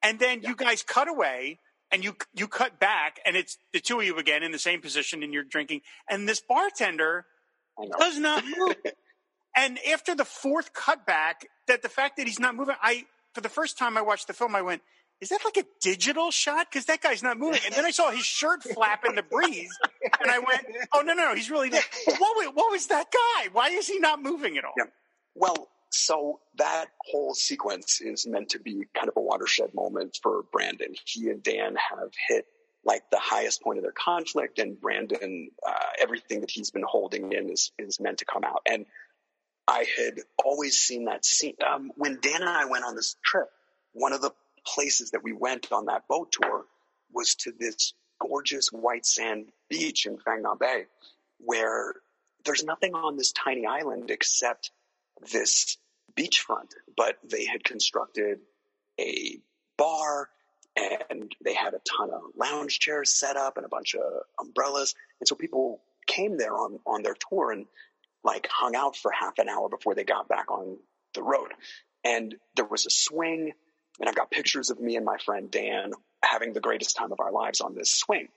and then you guys cut away and you you cut back, and it's the two of you again in the same position, and you're drinking, and this bartender does not move. and after the fourth cutback, that the fact that he's not moving, I for the first time I watched the film, I went, is that like a digital shot? Because that guy's not moving. And then I saw his shirt flap in the breeze, and I went, oh no, no, no he's really there. What, what was that guy? Why is he not moving at all? Yeah. Well, so that whole sequence is meant to be kind of a watershed moment for Brandon. He and Dan have hit like the highest point of their conflict, and Brandon, uh, everything that he's been holding in is is meant to come out. And I had always seen that scene um, when Dan and I went on this trip. One of the places that we went on that boat tour was to this gorgeous white sand beach in Phang Nga Bay, where there's nothing on this tiny island except this beachfront. But they had constructed a bar and they had a ton of lounge chairs set up and a bunch of umbrellas. And so people came there on, on their tour and like hung out for half an hour before they got back on the road. And there was a swing and I've got pictures of me and my friend Dan having the greatest time of our lives on this swing.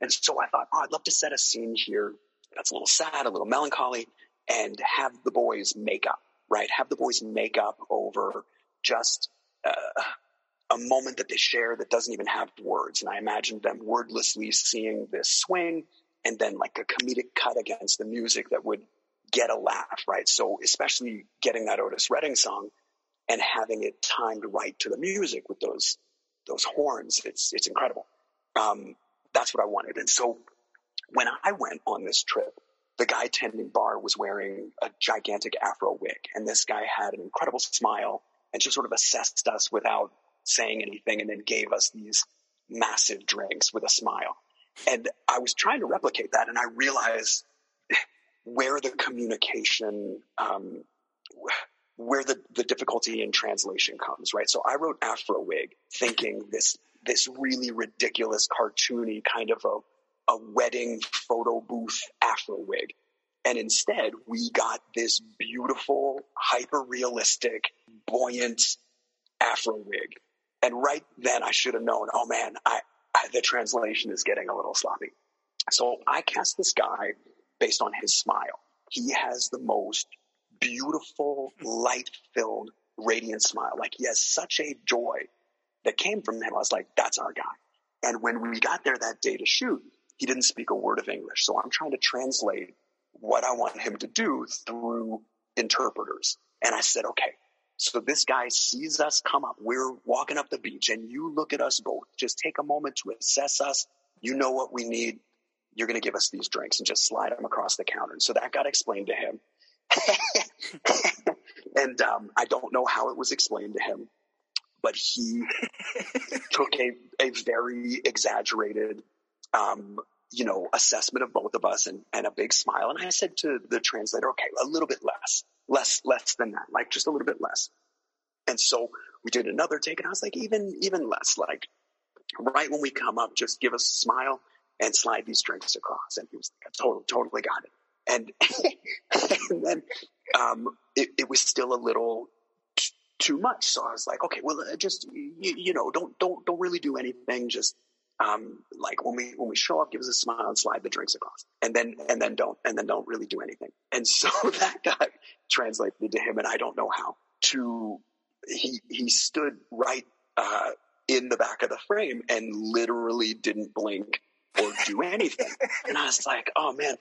And so I thought, oh, I'd love to set a scene here that's a little sad, a little melancholy, and have the boys make up, right? Have the boys make up over just uh, a moment that they share that doesn't even have words. And I imagined them wordlessly seeing this swing and then like a comedic cut against the music that would get a laugh, right? So especially getting that Otis Redding song and having it timed right to the music with those those horns, it's it's incredible. Um, that's what I wanted. And so when I went on this trip, the guy tending bar was wearing a gigantic afro wig, and this guy had an incredible smile and just sort of assessed us without saying anything, and then gave us these massive drinks with a smile. And I was trying to replicate that, and I realized where the communication, um, where the, the difficulty in translation comes, right? So I wrote Afro Wig thinking this, this really ridiculous, cartoony kind of a, a wedding photo booth Afro Wig. And instead, we got this beautiful, hyper realistic, buoyant Afro Wig. And right then, I should have known, oh man, I, I, the translation is getting a little sloppy. So I cast this guy based on his smile. He has the most beautiful, light filled, radiant smile. Like he has such a joy that came from him. I was like, that's our guy. And when we got there that day to shoot, he didn't speak a word of English. So I'm trying to translate what I want him to do through interpreters. And I said, okay, so this guy sees us come up. We're walking up the beach and you look at us both. Just take a moment to assess us. You know what we need. You're going to give us these drinks and just slide them across the counter. And so that got explained to him. and um, I don't know how it was explained to him, but he took a, a very exaggerated, um, you know, assessment of both of us and, and a big smile. And I said to the translator, okay, a little bit less, less, less than that, like just a little bit less. And so we did another take and I was like, even, even less, like right when we come up, just give us a smile and slide these drinks across. And he was like, I totally, totally got it and, and then um, it, it, was still a little t- too much. So I was like, okay, well, uh, just you, you, know, don't don't don't really do anything. Just um, like when we when we show up, give us a smile and slide the drinks across, and then and then don't and then don't really do anything. And so that got translated to him, and I don't know how to. He he stood right uh, in the back of the frame and literally didn't blink or do anything. and I was like, oh man,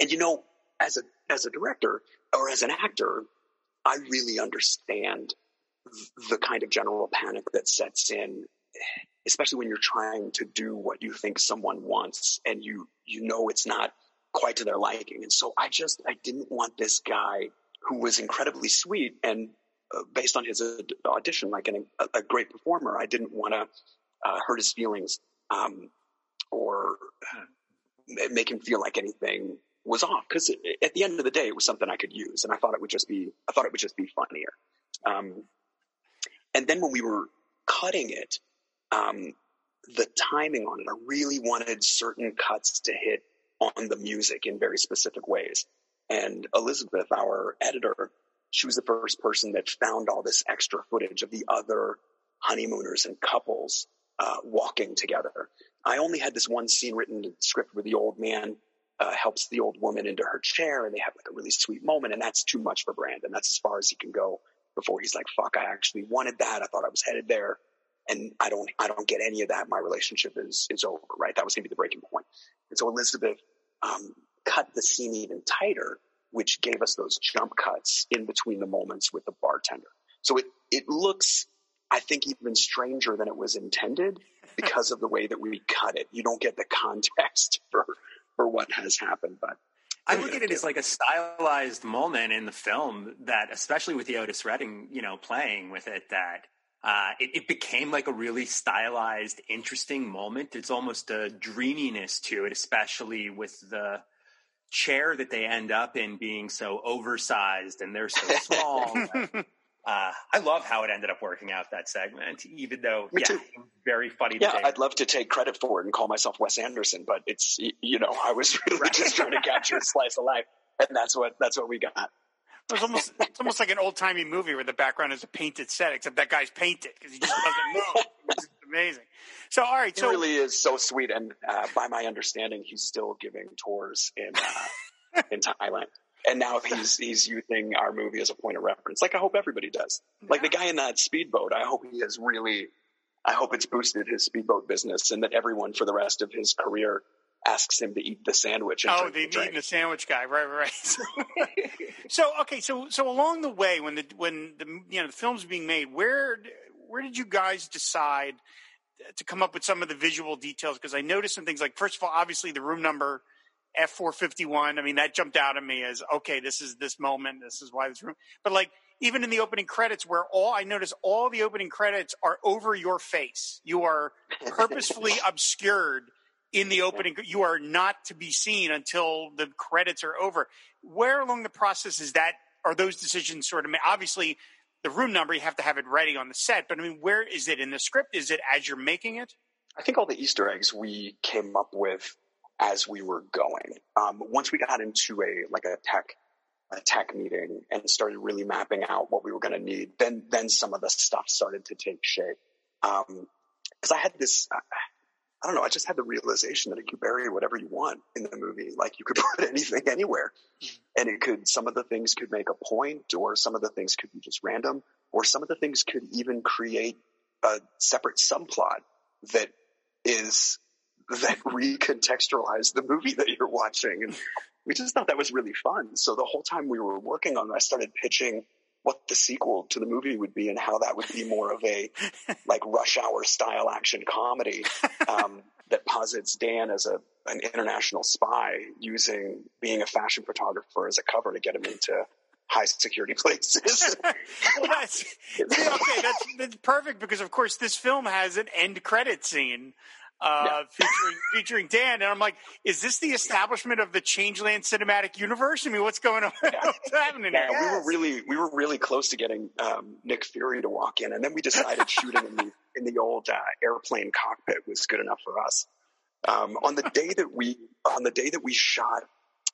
and you know, as a as a director or as an actor, I really understand the kind of general panic that sets in, especially when you're trying to do what you think someone wants and you you know it's not quite to their liking. And so I just I didn't want this guy who was incredibly sweet and uh, based on his audition, like an, a, a, great performer, I didn't want to uh, hurt his feelings um, or uh, make him feel like anything was off because at the end of the day, it was something I could use, and I thought it would just be I thought it would just be funnier. Um, and then when we were cutting it, um, the timing on it, I really wanted certain cuts to hit on the music in very specific ways. And Elizabeth, our editor, she was the first person that found all this extra footage of the other honeymooners and couples uh, walking together. I only had this one scene written in script where the old man uh, helps the old woman into her chair and they have like a really sweet moment. And that's too much for Brandon. That's as far as he can go before he's like, fuck, I actually wanted that. I thought I was headed there. And I don't I don't get any of that, my relationship is is over, right? That was going to be the breaking point. And so Elizabeth um, cut the scene even tighter, which gave us those jump cuts in between the moments with the bartender. So it it looks, I think, even stranger than it was intended because of the way that we cut it. You don't get the context for for what has happened, but I look at it as like a stylized moment in the film that, especially with the Otis Redding, you know, playing with it, that uh, it, it, became like a really stylized, interesting moment. It's almost a dreaminess to it, especially with the chair that they end up in being so oversized and they're so small. uh, I love how it ended up working out that segment, even though Me yeah, too. very funny. Yeah, I'd love to take credit for it and call myself Wes Anderson, but it's you know I was really right. just trying to capture a slice of life, and that's what that's what we got. It's almost it's almost like an old timey movie where the background is a painted set, except that guy's painted because he just doesn't move. It's amazing. So, all right, so he really is so sweet, and uh, by my understanding, he's still giving tours in uh, in Thailand. And now he's he's using our movie as a point of reference, like I hope everybody does. Like the guy in that speedboat, I hope he has really, I hope it's boosted his speedboat business, and that everyone for the rest of his career asks him to eat the sandwich. And oh, the the drink. eating the sandwich guy, right, right. so, okay, so so along the way, when the when the you know the film's being made, where where did you guys decide to come up with some of the visual details? Because I noticed some things like, first of all, obviously the room number F four fifty one. I mean, that jumped out at me as okay, this is this moment, this is why this room. But like even in the opening credits, where all I notice all the opening credits are over your face, you are purposefully obscured in the opening. You are not to be seen until the credits are over. Where along the process is that? Are those decisions sort of made? Obviously, the room number you have to have it ready on the set. But I mean, where is it in the script? Is it as you're making it? I think all the Easter eggs we came up with as we were going. Um, once we got into a like a tech a tech meeting and started really mapping out what we were going to need, then then some of the stuff started to take shape. Because um, I had this, I don't know, I just had the realization that you could bury whatever you want in the movie. Like you could put anything anywhere, mm-hmm. and it could. Some of the things could make a point, or some of the things could be just random, or some of the things could even create a separate subplot that is that recontextualize the movie that you're watching. And we just thought that was really fun. So the whole time we were working on it, I started pitching what the sequel to the movie would be and how that would be more of a like rush hour style action comedy um, that posits Dan as a an international spy using being a fashion photographer as a cover to get him into high security places. well, that's, okay, that's, that's perfect because, of course, this film has an end credit scene uh, yeah. featuring featuring Dan, and I'm like, is this the establishment of the Changeland cinematic universe? I mean, what's going on? Yeah. what's happening? Yeah, here? we were really we were really close to getting um, Nick Fury to walk in, and then we decided shooting in the in the old uh, airplane cockpit was good enough for us. Um, on the day that we on the day that we shot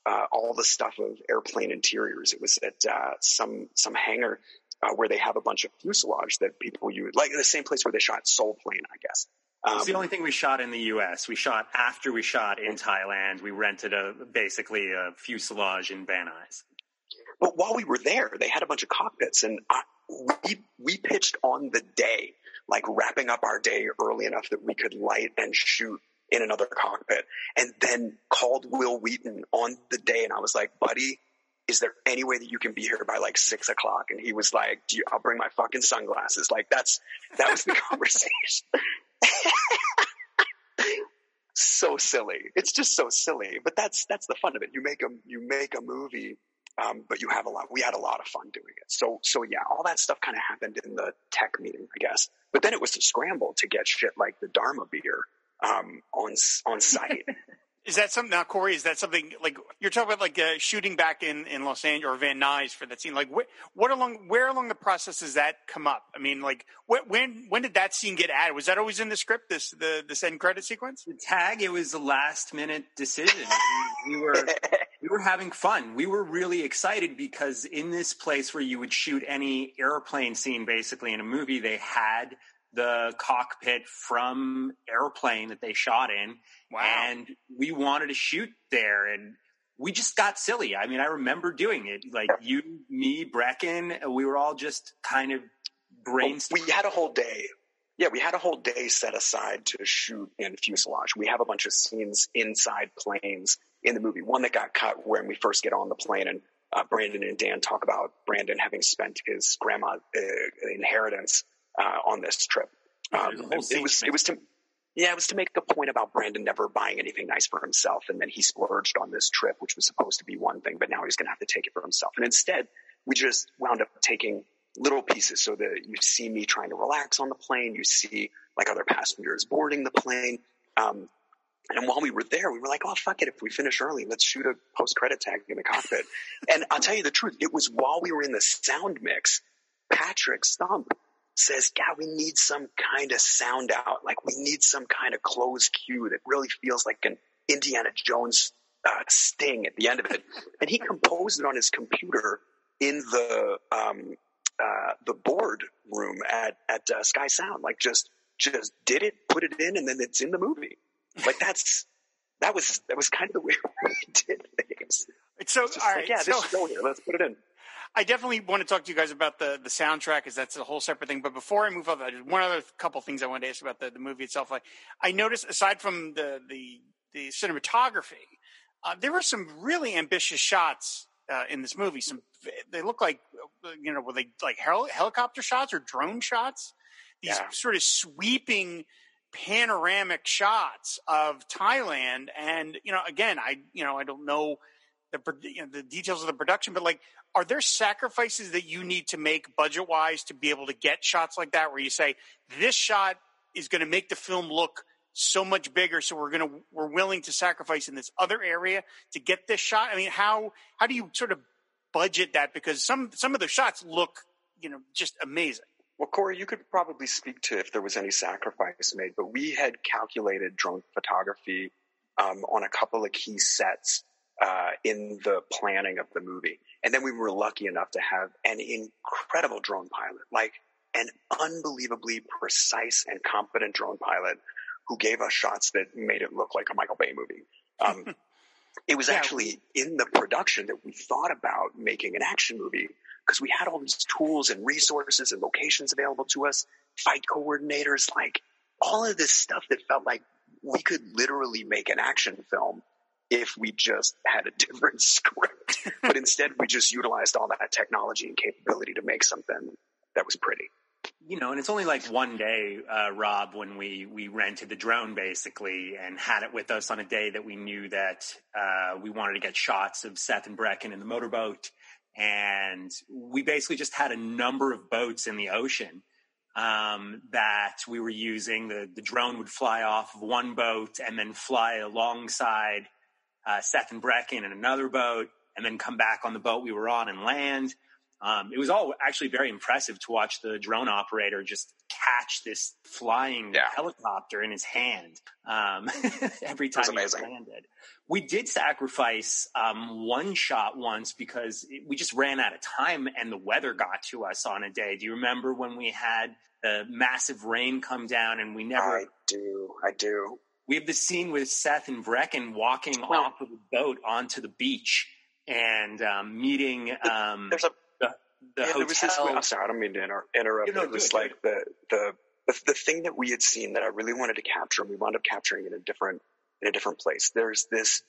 uh, all the stuff of airplane interiors, it was at uh, some some hangar uh, where they have a bunch of fuselage that people use, like the same place where they shot Soul Plane, I guess. Um, it's the only thing we shot in the U.S. We shot after we shot in Thailand. We rented a basically a fuselage in Van Nuys. But while we were there, they had a bunch of cockpits, and I, we we pitched on the day, like wrapping up our day early enough that we could light and shoot in another cockpit, and then called Wil Wheaton on the day, and I was like, buddy. Is there any way that you can be here by like six o'clock? And he was like, you, "I'll bring my fucking sunglasses." Like that's that was the conversation. So silly. It's just so silly. But that's that's the fun of it. You make a you make a movie, um, but you have a lot. We had a lot of fun doing it. So so yeah, all that stuff kind of happened in the tech meeting, I guess. But then it was a scramble to get shit like the Dharma beer um, on on site. Is that something now, Corey? Is that something like you're talking about, like uh, shooting back in, in Los Angeles or Van Nuys for that scene? Like, wh- what along where along the process does that come up? I mean, like, wh- when when did that scene get added? Was that always in the script? This the this end credit sequence? The tag. It was a last minute decision. we, we were we were having fun. We were really excited because in this place where you would shoot any airplane scene, basically in a movie, they had the cockpit from airplane that they shot in wow. and we wanted to shoot there and we just got silly i mean i remember doing it like you me Breckin we were all just kind of brainstorming we had a whole day Yeah, we had a whole day set aside to shoot in fuselage. We have a bunch of scenes inside planes in the movie. One that got cut when we first get on the plane, and uh, Brandon and Dan talk about Brandon having spent his grandma uh, inheritance uh, on this trip. Um, it was it was to yeah, it was to make a point about Brandon never buying anything nice for himself, and then he splurged on this trip, which was supposed to be one thing, but now he's going to have to take it for himself. And instead, we just wound up taking little pieces so that you see me trying to relax on the plane, you see like other passengers boarding the plane. Um, and while we were there, we were like, oh, fuck it. If we finish early, let's shoot a post credit tag in the cockpit. and I'll tell you the truth. It was while we were in the sound mix, Patrick Stump says, God, we need some kind of sound out. Like we need some kind of closed cue that really feels like an Indiana Jones uh, sting at the end of it. And he composed it on his computer in the, um, uh, the board room at, at uh, Sky Sound. Like just, just did it, put it in, and then it's in the movie. Like that's, that was, that was kind of the way we did things. So, all like, right, yeah, so- this is going here. Let's put it in. I definitely want to talk to you guys about the the soundtrack because that's a whole separate thing. But before I move on, there's one other couple things I wanted to ask about the, the movie itself. Like I noticed, aside from the the the cinematography, uh, there were some really ambitious shots uh, in this movie. Some they look like you know were they like hel- helicopter shots or drone shots? These sort of sweeping panoramic shots of Thailand, and you know, again, I you know I don't know the you know, the details of the production, but like, are there sacrifices that you need to make budget wise to be able to get shots like that, where you say this shot is going to make the film look so much bigger, so we're going to we're willing to sacrifice in this other area to get this shot? I mean, how how do you sort of budget that? Because some some of the shots look you know just amazing. Well, Corey, you could probably speak to if there was any sacrifice made, but we had calculated drone photography um, on a couple of key sets uh, in the planning of the movie. And then we were lucky enough to have an incredible drone pilot, like an unbelievably precise and competent drone pilot who gave us shots that made it look like a Michael Bay movie. Um, it was actually in the production that we thought about making an action movie because we had all these tools and resources and locations available to us, fight coordinators, like all of this stuff that felt like we could literally make an action film if we just had a different script. but instead, we just utilized all that technology and capability to make something that was pretty. you know, and it's only like one day, uh, Rob, when we we rented the drone basically and had it with us on a day that we knew that uh, we wanted to get shots of Seth and Breckin in the motorboat, and we basically just had a number of boats in the ocean um, that we were using. The the drone would fly off of one boat and then fly alongside uh, Seth and Breckin in another boat, and then come back on the boat we were on and land. Um, it was all actually very impressive to watch the drone operator just catch this flying helicopter in his hand um, every time he landed. We did sacrifice um, one shot once because it, we just ran out of time and the weather got to us on a day. Do you remember when we had the massive rain come down and we never? I do. I do. We have the scene with Seth and Breckin walking off of the boat onto the beach and um, meeting. Um, There's a the, the yeah, hotel. there was this. I'm sorry, I don't mean to inter- interrupt. You know, it was it, like the, the the the thing that we had seen that I really wanted to capture, and we wound up capturing in a different in a different place. There's this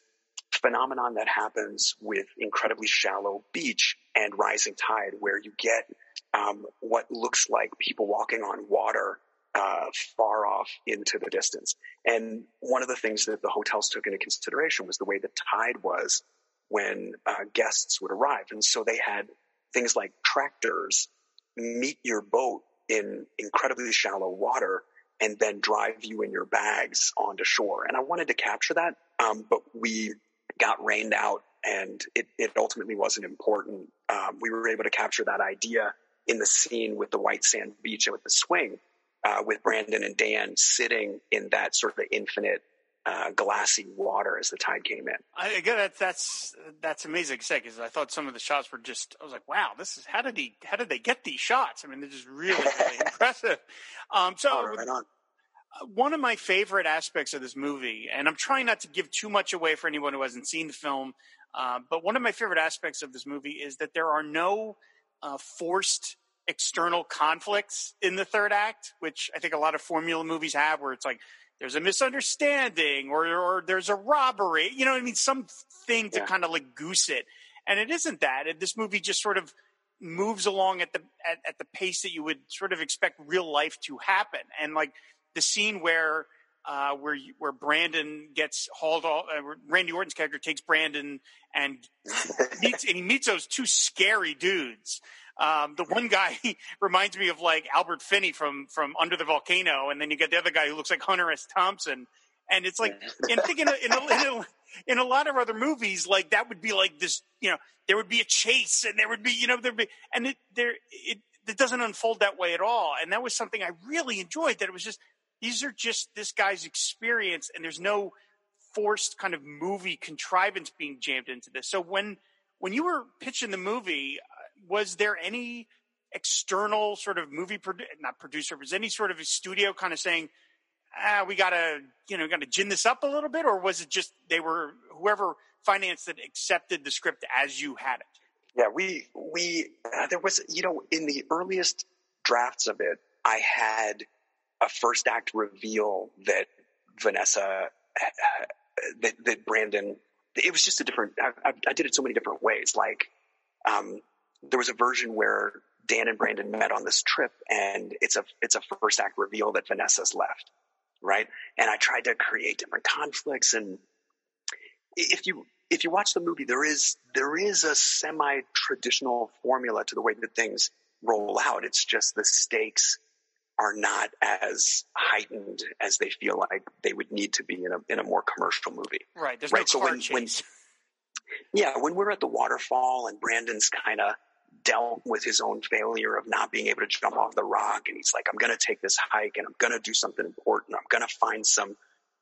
phenomenon that happens with incredibly shallow beach and rising tide, where you get um, what looks like people walking on water uh, far off into the distance. And one of the things that the hotels took into consideration was the way the tide was when uh, guests would arrive, and so they had things like tractors meet your boat in incredibly shallow water and then drive you in your bags onto shore. And I wanted to capture that, um, but we got rained out and it, it ultimately wasn't important. Um, we were able to capture that idea in the scene with the white sand beach and with the swing, uh, with Brandon and Dan sitting in that sort of infinite uh, glassy water as the tide came in. I again, that's that's that's amazing to say because I thought some of the shots were just. I was like, wow, this is how did he how did they get these shots? I mean, they're just really really impressive. Um, so. Oh, right on. Uh, One of my favorite aspects of this movie, and I'm trying not to give too much away for anyone who hasn't seen the film, uh, but one of my favorite aspects of this movie is that there are no uh, forced external conflicts in the third act, which I think a lot of formula movies have, where it's like there's a misunderstanding or or there's a robbery, you know what I mean, something to Yeah. kind of like goose it, and it isn't that. This movie just sort of moves along at the at, at the pace that you would sort of expect real life to happen, and like the scene where. Uh, where where Brandon gets hauled off, uh, Randy Orton's character takes Brandon and meets and he meets those two scary dudes. Um, the one guy reminds me of like Albert Finney from from Under the Volcano, and then you get the other guy who looks like Hunter S. Thompson. And it's like, and in a, in, a, in, a, in a lot of other movies, like that would be like this, you know, there would be a chase, and there would be, you know, there'd be, and it there it it doesn't unfold that way at all. And that was something I really enjoyed. That it was just these are just this guy's experience, and there's no forced kind of movie contrivance being jammed into this. So when when you were pitching the movie, was there any external sort of movie produ- not producer, was any sort of a studio kind of saying, ah, we gotta you know we gotta gin this up a little bit, or was it just they were whoever financed it accepted the script as you had it? Yeah, we we uh, there was you know in the earliest drafts of it, I had a first act reveal that Vanessa uh, that that Brandon. It was just a different. I, I, I did it so many different ways. Like um, there was a version where Dan and Brandon met on this trip, and it's a it's a first act reveal that Vanessa's left, right? And I tried to create different conflicts, and if you if you watch the movie, there is there is a semi traditional formula to the way that things roll out. It's just the stakes are not as heightened as they feel like they would need to be in a in a more commercial movie. Right. There's Right, no so car when- chase. when- Yeah, when we're at the waterfall and Brandon's kind of dealt with his own failure of not being able to jump off the rock, and he's like, "I'm going to take this hike and I'm going to do something important. I'm going to find some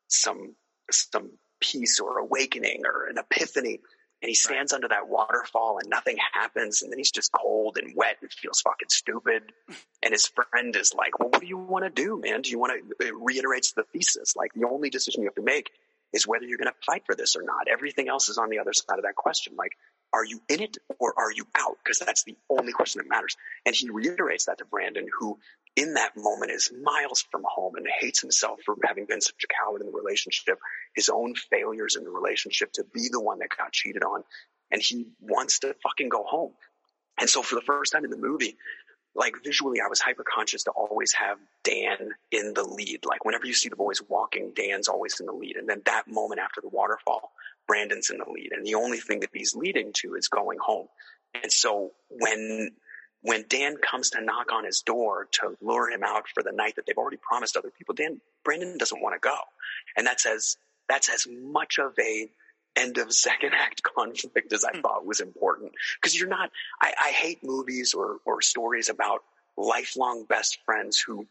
some some peace or awakening or an epiphany." And he stands under that waterfall and nothing happens, and then he's just cold and wet and feels fucking stupid. And his friend is like, "Well, what do you want to do, man? Do you want to?" It reiterates the thesis. Like the only decision you have to make is whether you're going to fight for this or not. Everything else is on the other side of that question. Like, are you in it or are you out? Because that's the only question that matters. And he reiterates that to Brandon, who in that moment is miles from home and hates himself for having been such a coward in the relationship, his own failures in the relationship to be the one that got cheated on. And he wants to fucking go home. And so for the first time in the movie, like visually, I was hyper conscious to always have Dan in the lead. Like whenever you see the boys walking, Dan's always in the lead. And then that moment after the waterfall, Brandon's in the lead. And the only thing that he's leading to is going home. And so when, when Dan comes to knock on his door to lure him out for the night that they've already promised other people, Dan, Brandon doesn't want to go. And that's as, that's as much of a end of second act conflict as I hmm. thought was important. Cause you're not, I, I hate movies or, or stories about lifelong best friends who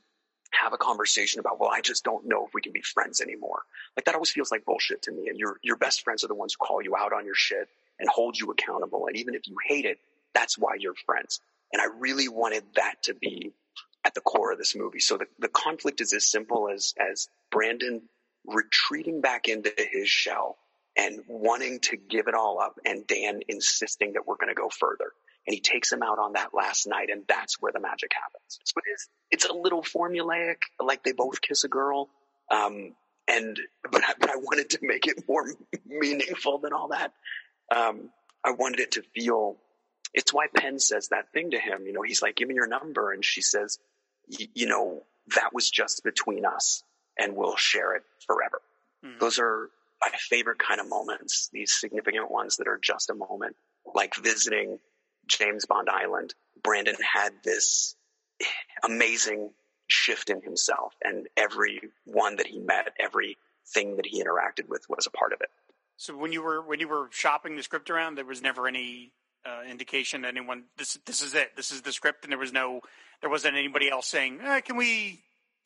have a conversation about, well, I just don't know if we can be friends anymore. Like that always feels like bullshit to me. And your, your best friends are the ones who call you out on your shit and hold you accountable. And even if you hate it, that's why you're friends. And I really wanted that to be at the core of this movie. So the, the conflict is as simple as, as Brandon retreating back into his shell and wanting to give it all up and Dan insisting that we're going to go further. And he takes him out on that last night and that's where the magic happens. So it is, it's a little formulaic, like they both kiss a girl. Um, and, but I, but I wanted to make it more meaningful than all that. Um, I wanted it to feel, it's why Penn says that thing to him. You know, he's like, give me your number. And she says, you know, that was just between us and we'll share it forever. Those are my favorite kind of moments, these significant ones that are just a moment, like visiting James Bond Island. Brandon had this amazing shift in himself and every one that he met, everything that he interacted with was a part of it. So when you were when you were shopping the script around, there was never any uh, indication that anyone this this is it, this is the script, and there was no there wasn't anybody else saying, eh, "Can we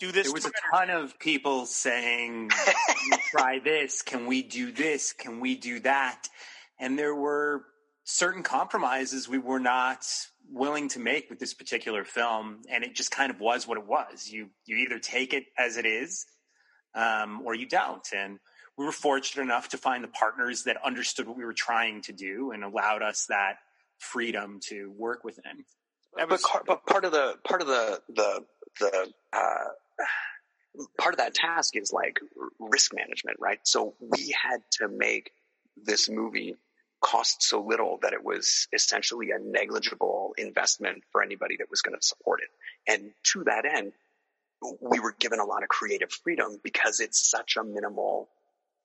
do this?" There was a ton of people saying, Can we try this? Can we do this? Can we do that? And there were certain compromises we were not willing to make with this particular film. And it just kind of was what it was. You, you either take it as it is, um, or you don't. And we were fortunate enough to find the partners that understood what we were trying to do and allowed us that freedom to work within. That was, but, but part of the part of the the the uh, part of that task is like risk management, right? So we had to make this movie cost so little that it was essentially a negligible investment for anybody that was going to support it. And to that end, we were given a lot of creative freedom because it's such a minimal,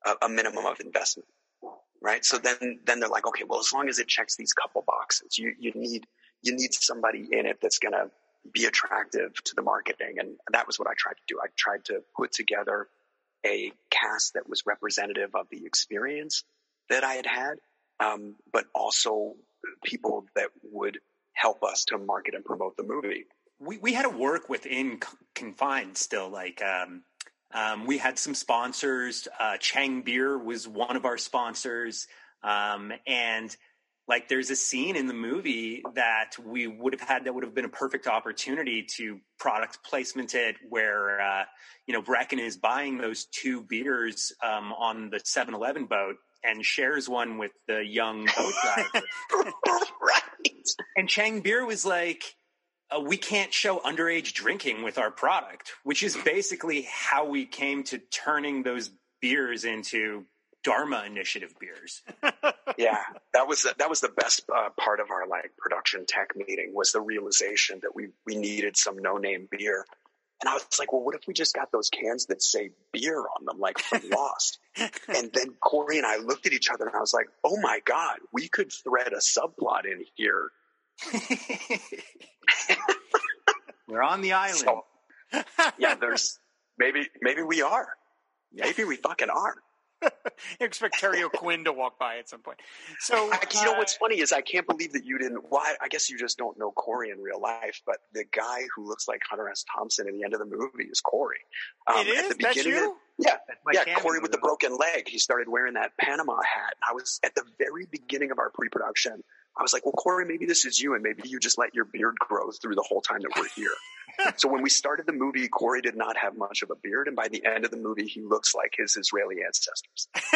a, a minimum of investment, right? So then, then they're like, okay, well, as long as it checks these couple boxes, you, you need, you need somebody in it that's going to be attractive to the marketing. And that was what I tried to do. I tried to put together a cast that was representative of the experience that I had had, um, but also people that would help us to market and promote the movie. We we had to work within confined still. Like um, um, we had some sponsors. Uh, Chang Beer was one of our sponsors, um, and like there's a scene in the movie that we would have had that would have been a perfect opportunity to product placement it where uh, you know Breckin is buying those two beers um, on the 7-Eleven boat and shares one with the young boat driver. right. And Chang Beer was like, uh, we can't show underage drinking with our product, which is basically how we came to turning those beers into Dharma Initiative beers. yeah, that was the, that was the best uh, part of our like production tech meeting was the realization that we we needed some no name beer, and I was like, well, what if we just got those cans that say beer on them, like from Lost? and then Corey and I looked at each other, and I was like, oh my god, we could thread a subplot in here. We're on the island. So, yeah, there's maybe maybe we are. Maybe we fucking are. Expect Terry O'Quinn to walk by at some point. So I, you know what's uh, funny is I can't believe that you didn't. Well, I, I guess you just don't know Corey in real life, but the guy who looks like Hunter S. Thompson at the end of the movie is Corey. Um, it is. At the beginning That's you? Of, yeah, yeah. Corey with the broken leg. He started wearing that Panama hat. And I was at the very beginning of our pre-production. I was like, well, Corey, maybe this is you, and maybe you just let your beard grow through the whole time that we're here. so when we started the movie, Corey did not have much of a beard, and by the end of the movie, he looks like his Israeli ancestors.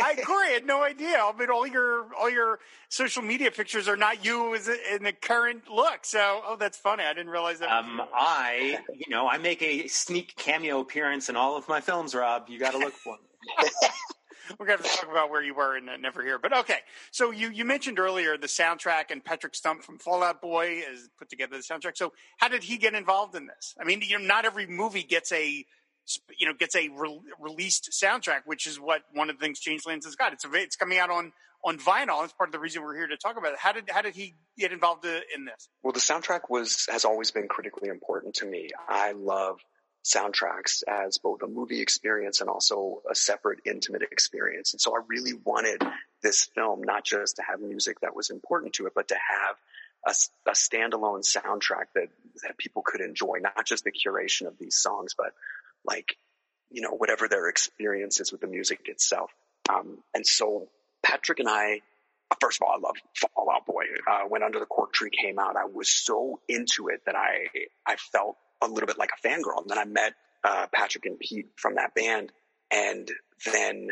I Corey had no idea. I mean, all your all your social media pictures are not you in the current look. So, oh, that's funny. I didn't realize that. Um, I, you know, I make a sneak cameo appearance in all of my films. Rob, you got to look for me. we're going to talk about where you were and uh, never here. But okay, so you you mentioned earlier the soundtrack and Patrick Stump from Fall Out Boy has put together the soundtrack. So how did he get involved in this? I mean, you know, not every movie gets a you know gets a re- released soundtrack, which is what one of the things Changelands has got. It's a, it's coming out on on vinyl. That's part of the reason we're here to talk about it. How did how did he get involved uh, in this? Well, the soundtrack was has always been critically important to me. I love soundtracks as both a movie experience and also a separate intimate experience. And so I really wanted this film not just to have music that was important to it, but to have a, a standalone soundtrack that, that people could enjoy, not just the curation of these songs, but like, you know, whatever their experience is with the music itself. Um, and so Patrick and I, first of all, I love Fall Out Boy. Uh, when Under the Cork Tree came out, I was so into it that I, I felt a little bit like a fangirl. And then I met uh, Patrick and Pete from that band, and then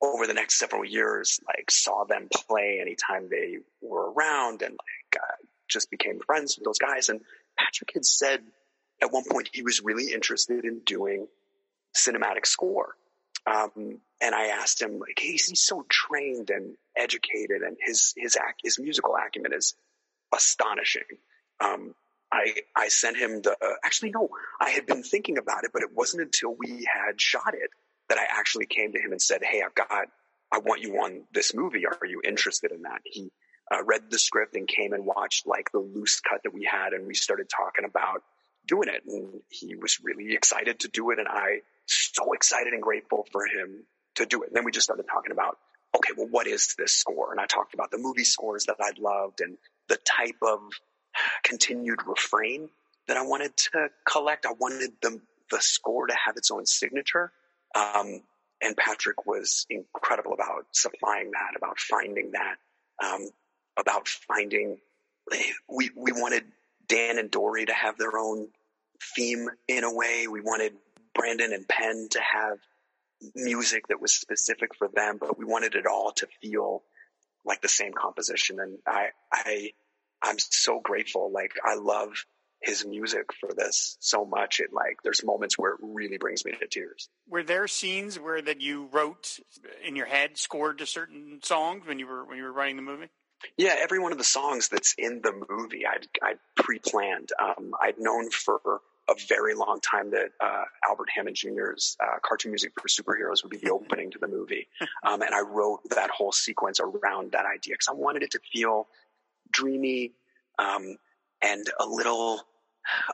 over the next several years, like saw them play anytime they were around, and like uh, just became friends with those guys. And Patrick had said at one point he was really interested in doing cinematic score. Um, and I asked him, like, hey, he's so trained and educated, and his his act, his musical acumen is astonishing. Um, I I sent him the uh, actually no, I had been thinking about it, but it wasn't until we had shot it that I actually came to him and said, "Hey, I've got I want you on this movie. Are you interested in that?" He uh, read the script and came and watched like the loose cut that we had, and we started talking about doing it. And he was really excited to do it, and I so excited and grateful for him to do it. And then we just started talking about, okay, well, what is this score? And I talked about the movie scores that I'd loved and the type of continued refrain that I wanted to collect. I wanted the, the score to have its own signature. Um, and Patrick was incredible about supplying that, about finding that, um, about finding, we, we wanted Dan and Dory to have their own theme in a way. We wanted Brandon and Penn to have music that was specific for them, but we wanted it all to feel like the same composition. And I, I I'm so grateful. Like I love his music for this so much. It like there's moments where it really brings me to tears. Were there scenes where that you wrote in your head, scored to certain songs when you were when you were writing the movie? Yeah, every one of the songs that's in the movie, I'd, I'd pre-planned. Um, I'd known for a very long time that uh, Albert Hammond Jr.'s uh, cartoon music for superheroes would be the opening to the movie, um, and I wrote that whole sequence around that idea because I wanted it to feel dreamy um, and a little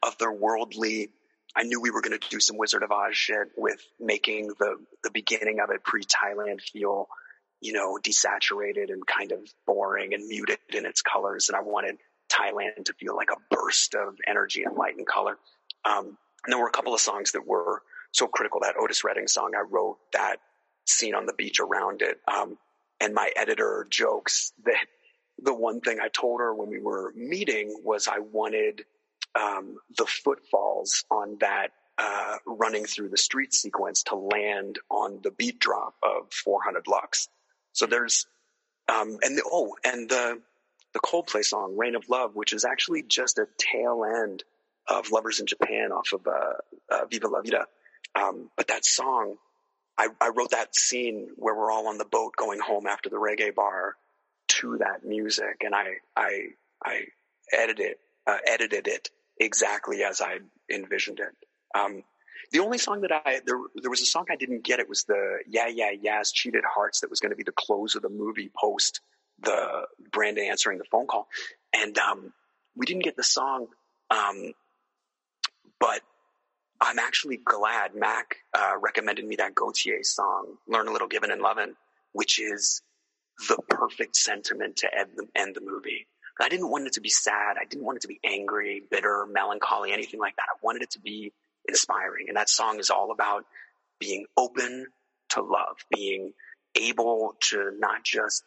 otherworldly. I knew we were going to do some Wizard of Oz shit with making the the beginning of it pre Thailand feel, you know, desaturated and kind of boring and muted in its colors. And I wanted Thailand to feel like a burst of energy and light and color. Um, and there were a couple of songs that were so critical. That Otis Redding song, I wrote that scene on the beach around it. Um, and my editor jokes that the one thing I told her when we were meeting was I wanted um, the footfalls on that uh, running through the street sequence to land on the beat drop of 400 Lux. So there's, um, and the, oh, and the, the Coldplay song, Reign of Love, which is actually just a tail end of Lovers in Japan off of, uh, uh, Viva La Vida. Um, but that song, I, I wrote that scene where we're all on the boat going home after the reggae bar to that music. And I, I, I edited, uh, edited it exactly as I envisioned it. Um, the only song that I there there was a song I didn't get. It was the Yeah Yeah Yeahs Cheated Hearts that was going to be the close of the movie post the Branda answering the phone call, and um, we didn't get the song. Um, but I'm actually glad Mac uh, recommended me that Gotye song, "Learn a Little Giving and Loving," which is the perfect sentiment to end the, end the movie. I didn't want it to be sad. I didn't want it to be angry, bitter, melancholy, anything like that. I wanted it to be inspiring. And that song is all about being open to love, being able to not just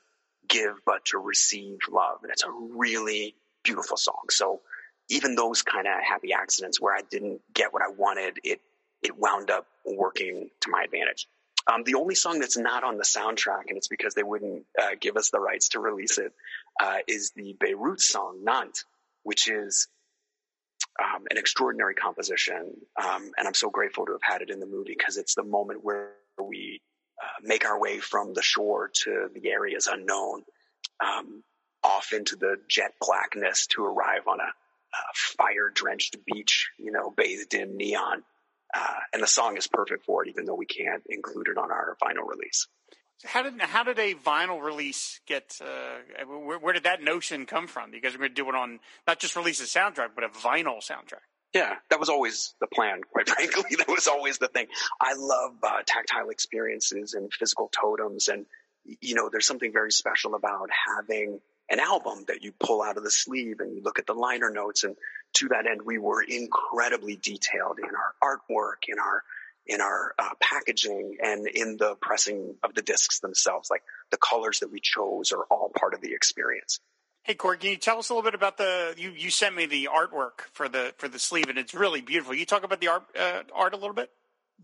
give, but to receive love. And it's a really beautiful song. So even those kind of happy accidents where I didn't get what I wanted, it, it wound up working to my advantage. Um, the only song that's not on the soundtrack, and it's because they wouldn't uh, give us the rights to release it, uh, is the Beirut song "Nantes," which is um, an extraordinary composition, um, and I'm so grateful to have had it in the movie because it's the moment where we uh, make our way from the shore to the areas unknown, um, off into the jet blackness to arrive on a, a fire-drenched beach, you know, bathed in neon. Uh, and the song is perfect for it, even though we can't include it on our vinyl release. How did how did a vinyl release get? Uh, where, where, did that notion come from? You guys are going to do it on not just release a soundtrack, but a vinyl soundtrack. Yeah, that was always the plan. Quite frankly, that was always the thing. I love uh, tactile experiences and physical totems, and you know, there's something very special about having an album that you pull out of the sleeve and you look at the liner notes and to that end, we were incredibly detailed in our artwork, in our in our uh, packaging, and in the pressing of the discs themselves. Like the colors that we chose are all part of the experience. Hey, Corey, can you tell us a little bit about the you? You sent me the artwork for the for the sleeve, and it's really beautiful. You talk about the art uh, art a little bit.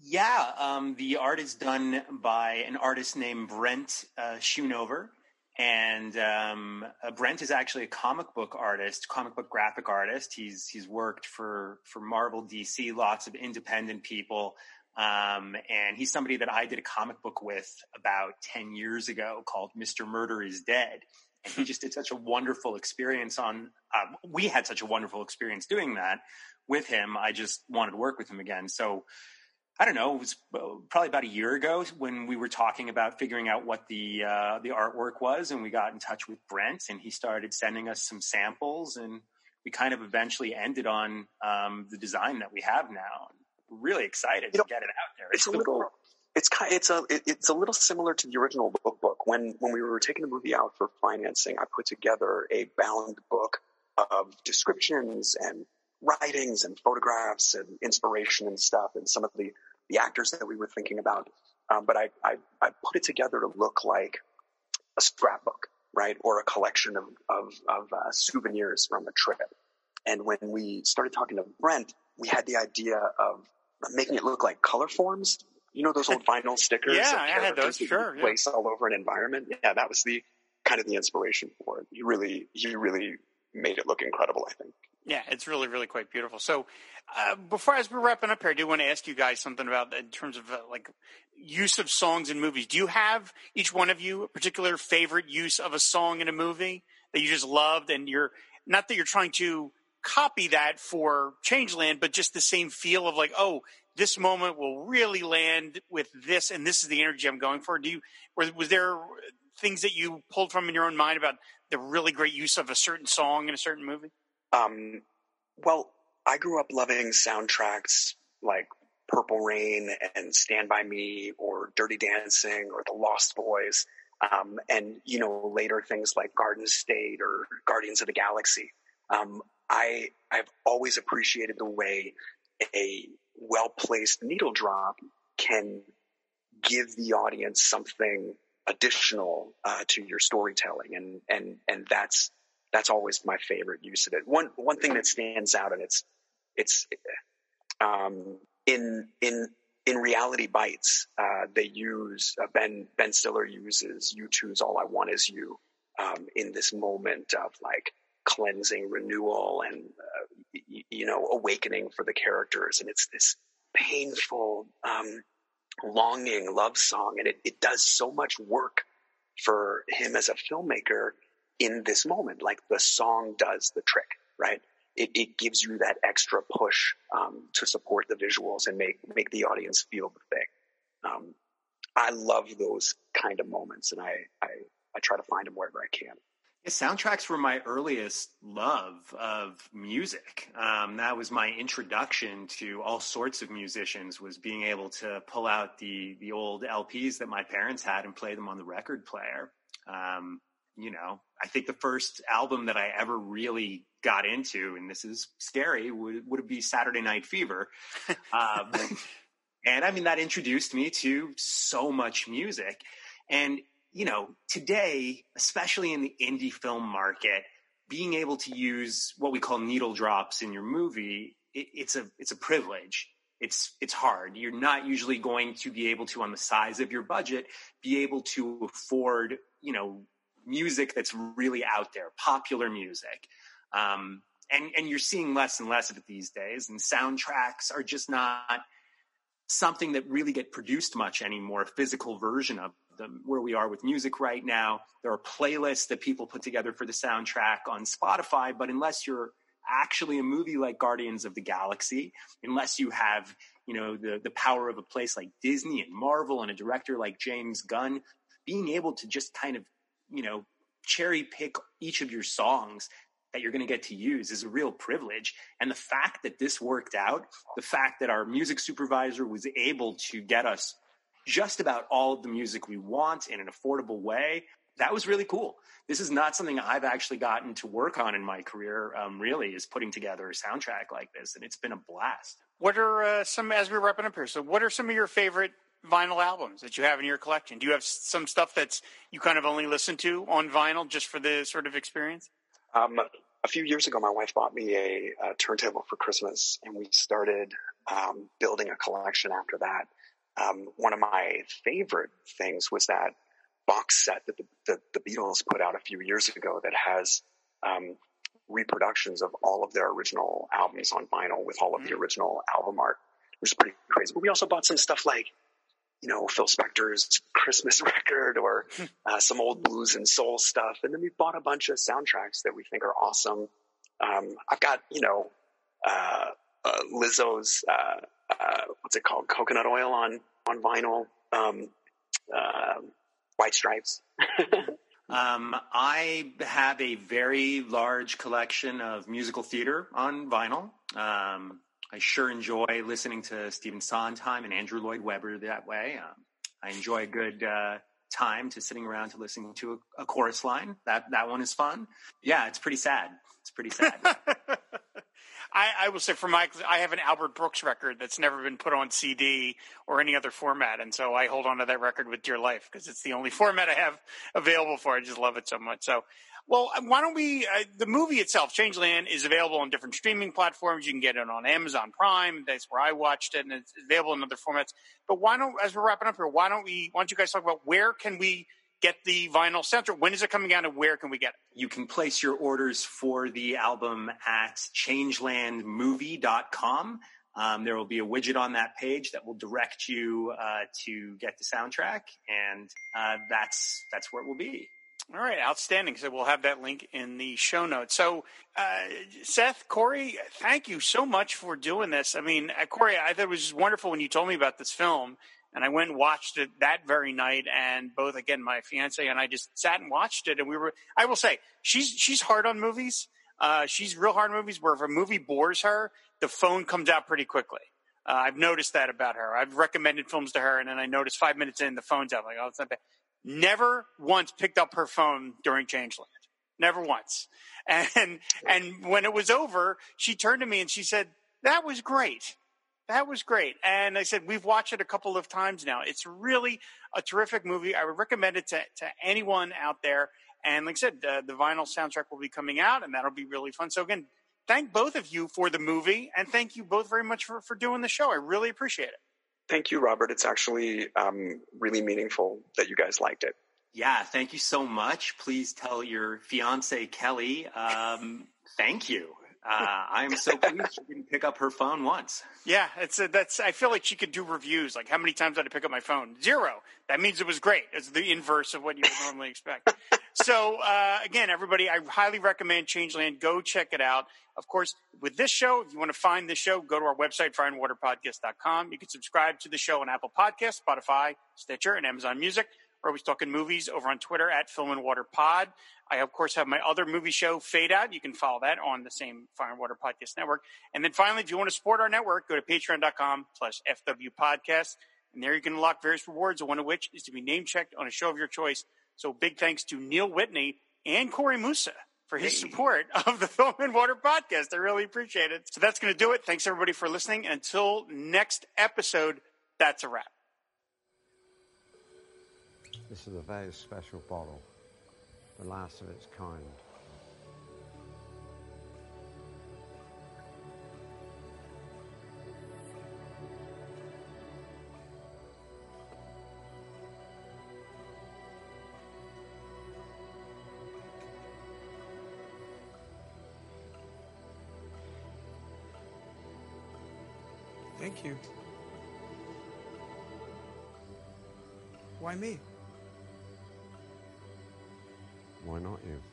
Yeah, um, the art is done by an artist named Brent uh, Schoonover. And um, uh, Brent is actually a comic book artist, comic book graphic artist. He's he's worked for for Marvel, DC, lots of independent people, um, and he's somebody that I did a comic book with about ten years ago called Mister Murder Is Dead. And he just did such a wonderful experience on. Um, we had such a wonderful experience doing that with him. I just wanted to work with him again. So I don't know, it was probably about a year ago when we were talking about figuring out what the uh, the artwork was, and we got in touch with Brent, and he started sending us some samples, and we kind of eventually ended on um, the design that we have now. We're really excited you to know, get it out there. It's, it's a little, it's kind, it's a, it, it's a little similar to the original book. Book when when we were taking the movie out for financing, I put together a bound book of descriptions and writings and photographs and inspiration and stuff and some of the, the actors that we were thinking about. Um, but I, I, I, put it together to look like a scrapbook, right? Or a collection of, of, of uh, souvenirs from a trip. And when we started talking to Brent, we had the idea of making it look like Colorforms. You know those old vinyl stickers? yeah, I had those. Sure. Place yeah. all over an environment. Yeah, that was the kind of the inspiration for it. He really, he really made it look incredible. I think. Yeah, it's really, really quite beautiful. So, uh, before as we're wrapping up here, I do want to ask you guys something about in terms of uh, like use of songs in movies. Do you have each one of you a particular favorite use of a song in a movie that you just loved, and you're not that you're trying to copy that for Changeland, but just the same feel of like, oh, this moment will really land with this, and this is the energy I'm going for. Do you was, was there things that you pulled from in your own mind about the really great use of a certain song in a certain movie? Um, well, I grew up loving soundtracks like Purple Rain and Stand By Me or Dirty Dancing or The Lost Boys. Um, and, you know, later things like Garden State or Guardians of the Galaxy. Um, I, I've always appreciated the way a well placed needle drop can give the audience something additional uh, to your storytelling. And, and, and that's that's always my favorite use of it. One one thing that stands out, and it's it's um, in in in reality bites, uh, they use uh, Ben Ben Stiller uses "U2's All I Want Is You" um, in this moment of like cleansing, renewal, and uh, y- you know awakening for the characters, and it's this painful, um, longing love song, and it, it does so much work for him as a filmmaker in this moment. Like the song does the trick, right? It, it gives you that extra push um, to support the visuals and make make the audience feel the thing. Um, I love those kind of moments, and I, I I try to find them wherever I can. Yeah, soundtracks were my earliest love of music. Um, that was my introduction to all sorts of musicians. Was being able to pull out the the old LPs that my parents had and play them on the record player. Um, you know, I think the first album that I ever really got into, and this is scary, would would be Saturday Night Fever. Um, and I mean, that introduced me to so much music. And, you know, today, especially in the indie film market, being able to use what we call needle drops in your movie, it, it's a it's a privilege. It's it's hard. You're not usually going to be able to, on the size of your budget, be able to afford, you know, music that's really out there, popular music. Um, and, and you're seeing less and less of it these days. And soundtracks are just not something that really get produced much anymore, a physical version of them. Where we are with music right now, there are playlists that people put together for the soundtrack on Spotify, but unless you're actually a movie like Guardians of the Galaxy, unless you have, you know, the, the power of a place like Disney and Marvel and a director like James Gunn, being able to just kind of you know, cherry pick each of your songs that you're going to get to use is a real privilege. And the fact that this worked out, the fact that our music supervisor was able to get us just about all of the music we want in an affordable way, that was really cool. This is not something I've actually gotten to work on in my career, um, really, is putting together a soundtrack like this. And it's been a blast. What are uh, some, as we're wrapping up here, so what are some of your favorite vinyl albums that you have in your collection? Do you have some stuff that's you kind of only listen to on vinyl just for the sort of experience? Um, a few years ago, my wife bought me a, a turntable for Christmas, and we started um, building a collection after that. Um, one of my favorite things was that box set that the, the, the, Beatles put out a few years ago that has um, reproductions of all of their original albums on vinyl with all of mm-hmm. the original album art, which is pretty crazy. But we also bought some stuff like you know, Phil Spector's Christmas record or hmm. uh, some old blues and soul stuff. And then we bought a bunch of soundtracks that we think are awesome. Um, I've got, you know, uh, uh, Lizzo's, uh, uh, what's it called? Coconut oil on, on vinyl. Um, uh, White Stripes. um, I have a very large collection of musical theater on vinyl. I sure enjoy listening to Stephen Sondheim and Andrew Lloyd Webber that way. Um, I enjoy a good uh, time to sitting around to listening to a, a, chorus line. That that one is fun. Yeah, it's pretty sad. It's pretty sad. I, I, will say for my, I have an Albert Brooks record that's never been put on CD or any other format, and so I hold on to that record with dear life because it's the only format I have available for. I just love it so much. So well, uh, why don't we? Uh, the movie itself, Changeland, is available on different streaming platforms. You can get it on Amazon Prime. That's where I watched it, and it's available in other formats. But why don't, as we're wrapping up here, why don't we? Why don't you guys talk about where can we get the vinyl soundtrack? When is it coming out and where can we get it? You can place your orders for the album at changelandmovie.com. Um, there will be a widget on that page that will direct you uh, to get the soundtrack, and uh, that's that's where it will be. All right, outstanding. So we'll have that link in the show notes. So, uh, Seth, Corey, thank you so much for doing this. I mean, uh, Corey, I thought it was just wonderful when you told me about this film, and I went and watched it that very night. And both, again, my fiance and I just sat and watched it. And we were, I will say, she's she's hard on movies. Uh, she's real hard on movies. Where if a movie bores her, the phone comes out pretty quickly. Uh, I've noticed that about her. I've recommended films to her, and then I notice five minutes in, the phone's out. I'm like, oh, it's not bad never once picked up her phone during Changeland. Never once. And and when it was over, she turned to me and she said, "That was great. That was great." And I said, "We've watched it a couple of times now. It's really a terrific movie. I would recommend it to to anyone out there." And like I said, the vinyl soundtrack will be coming out, and that'll be really fun. So again, thank both of you for the movie, and thank you both very much for for doing the show. I really appreciate it. Thank you, Robert. It's actually um, really meaningful that you guys liked it. Yeah, thank you so much. Please tell your fiance Kelly, um, thank you. Uh, I am so pleased she didn't pick up her phone once. Yeah, it's a, that's. I feel like she could do reviews. Like, how many times did I pick up my phone? Zero. That means it was great. It's the inverse of what you would normally expect. So, uh, again, everybody, I highly recommend Changeland. Go check it out. Of course, with this show, if you want to find this show, go to our website, fireandwaterpodcast.com. You can subscribe to the show on Apple Podcasts, Spotify, Stitcher, and Amazon Music. We're always talking movies over on Twitter at Film and Water Pod. I, of course, have my other movie show, Fade Out. You can follow that on the same Fire and Water Podcast Network. And then finally, if you want to support our network, go to patreon.com slash FW Podcast. And there you can unlock various rewards, one of which is to be name checked on a show of your choice. So big thanks to Neil Whitney and Corey Moosa for his hey. support of the Film and Water podcast. I really appreciate it. So that's going to do it. Thanks everybody for listening. Until next episode, that's a wrap. This is a very special bottle, the last of its kind. Thank you. Why me? Why not you?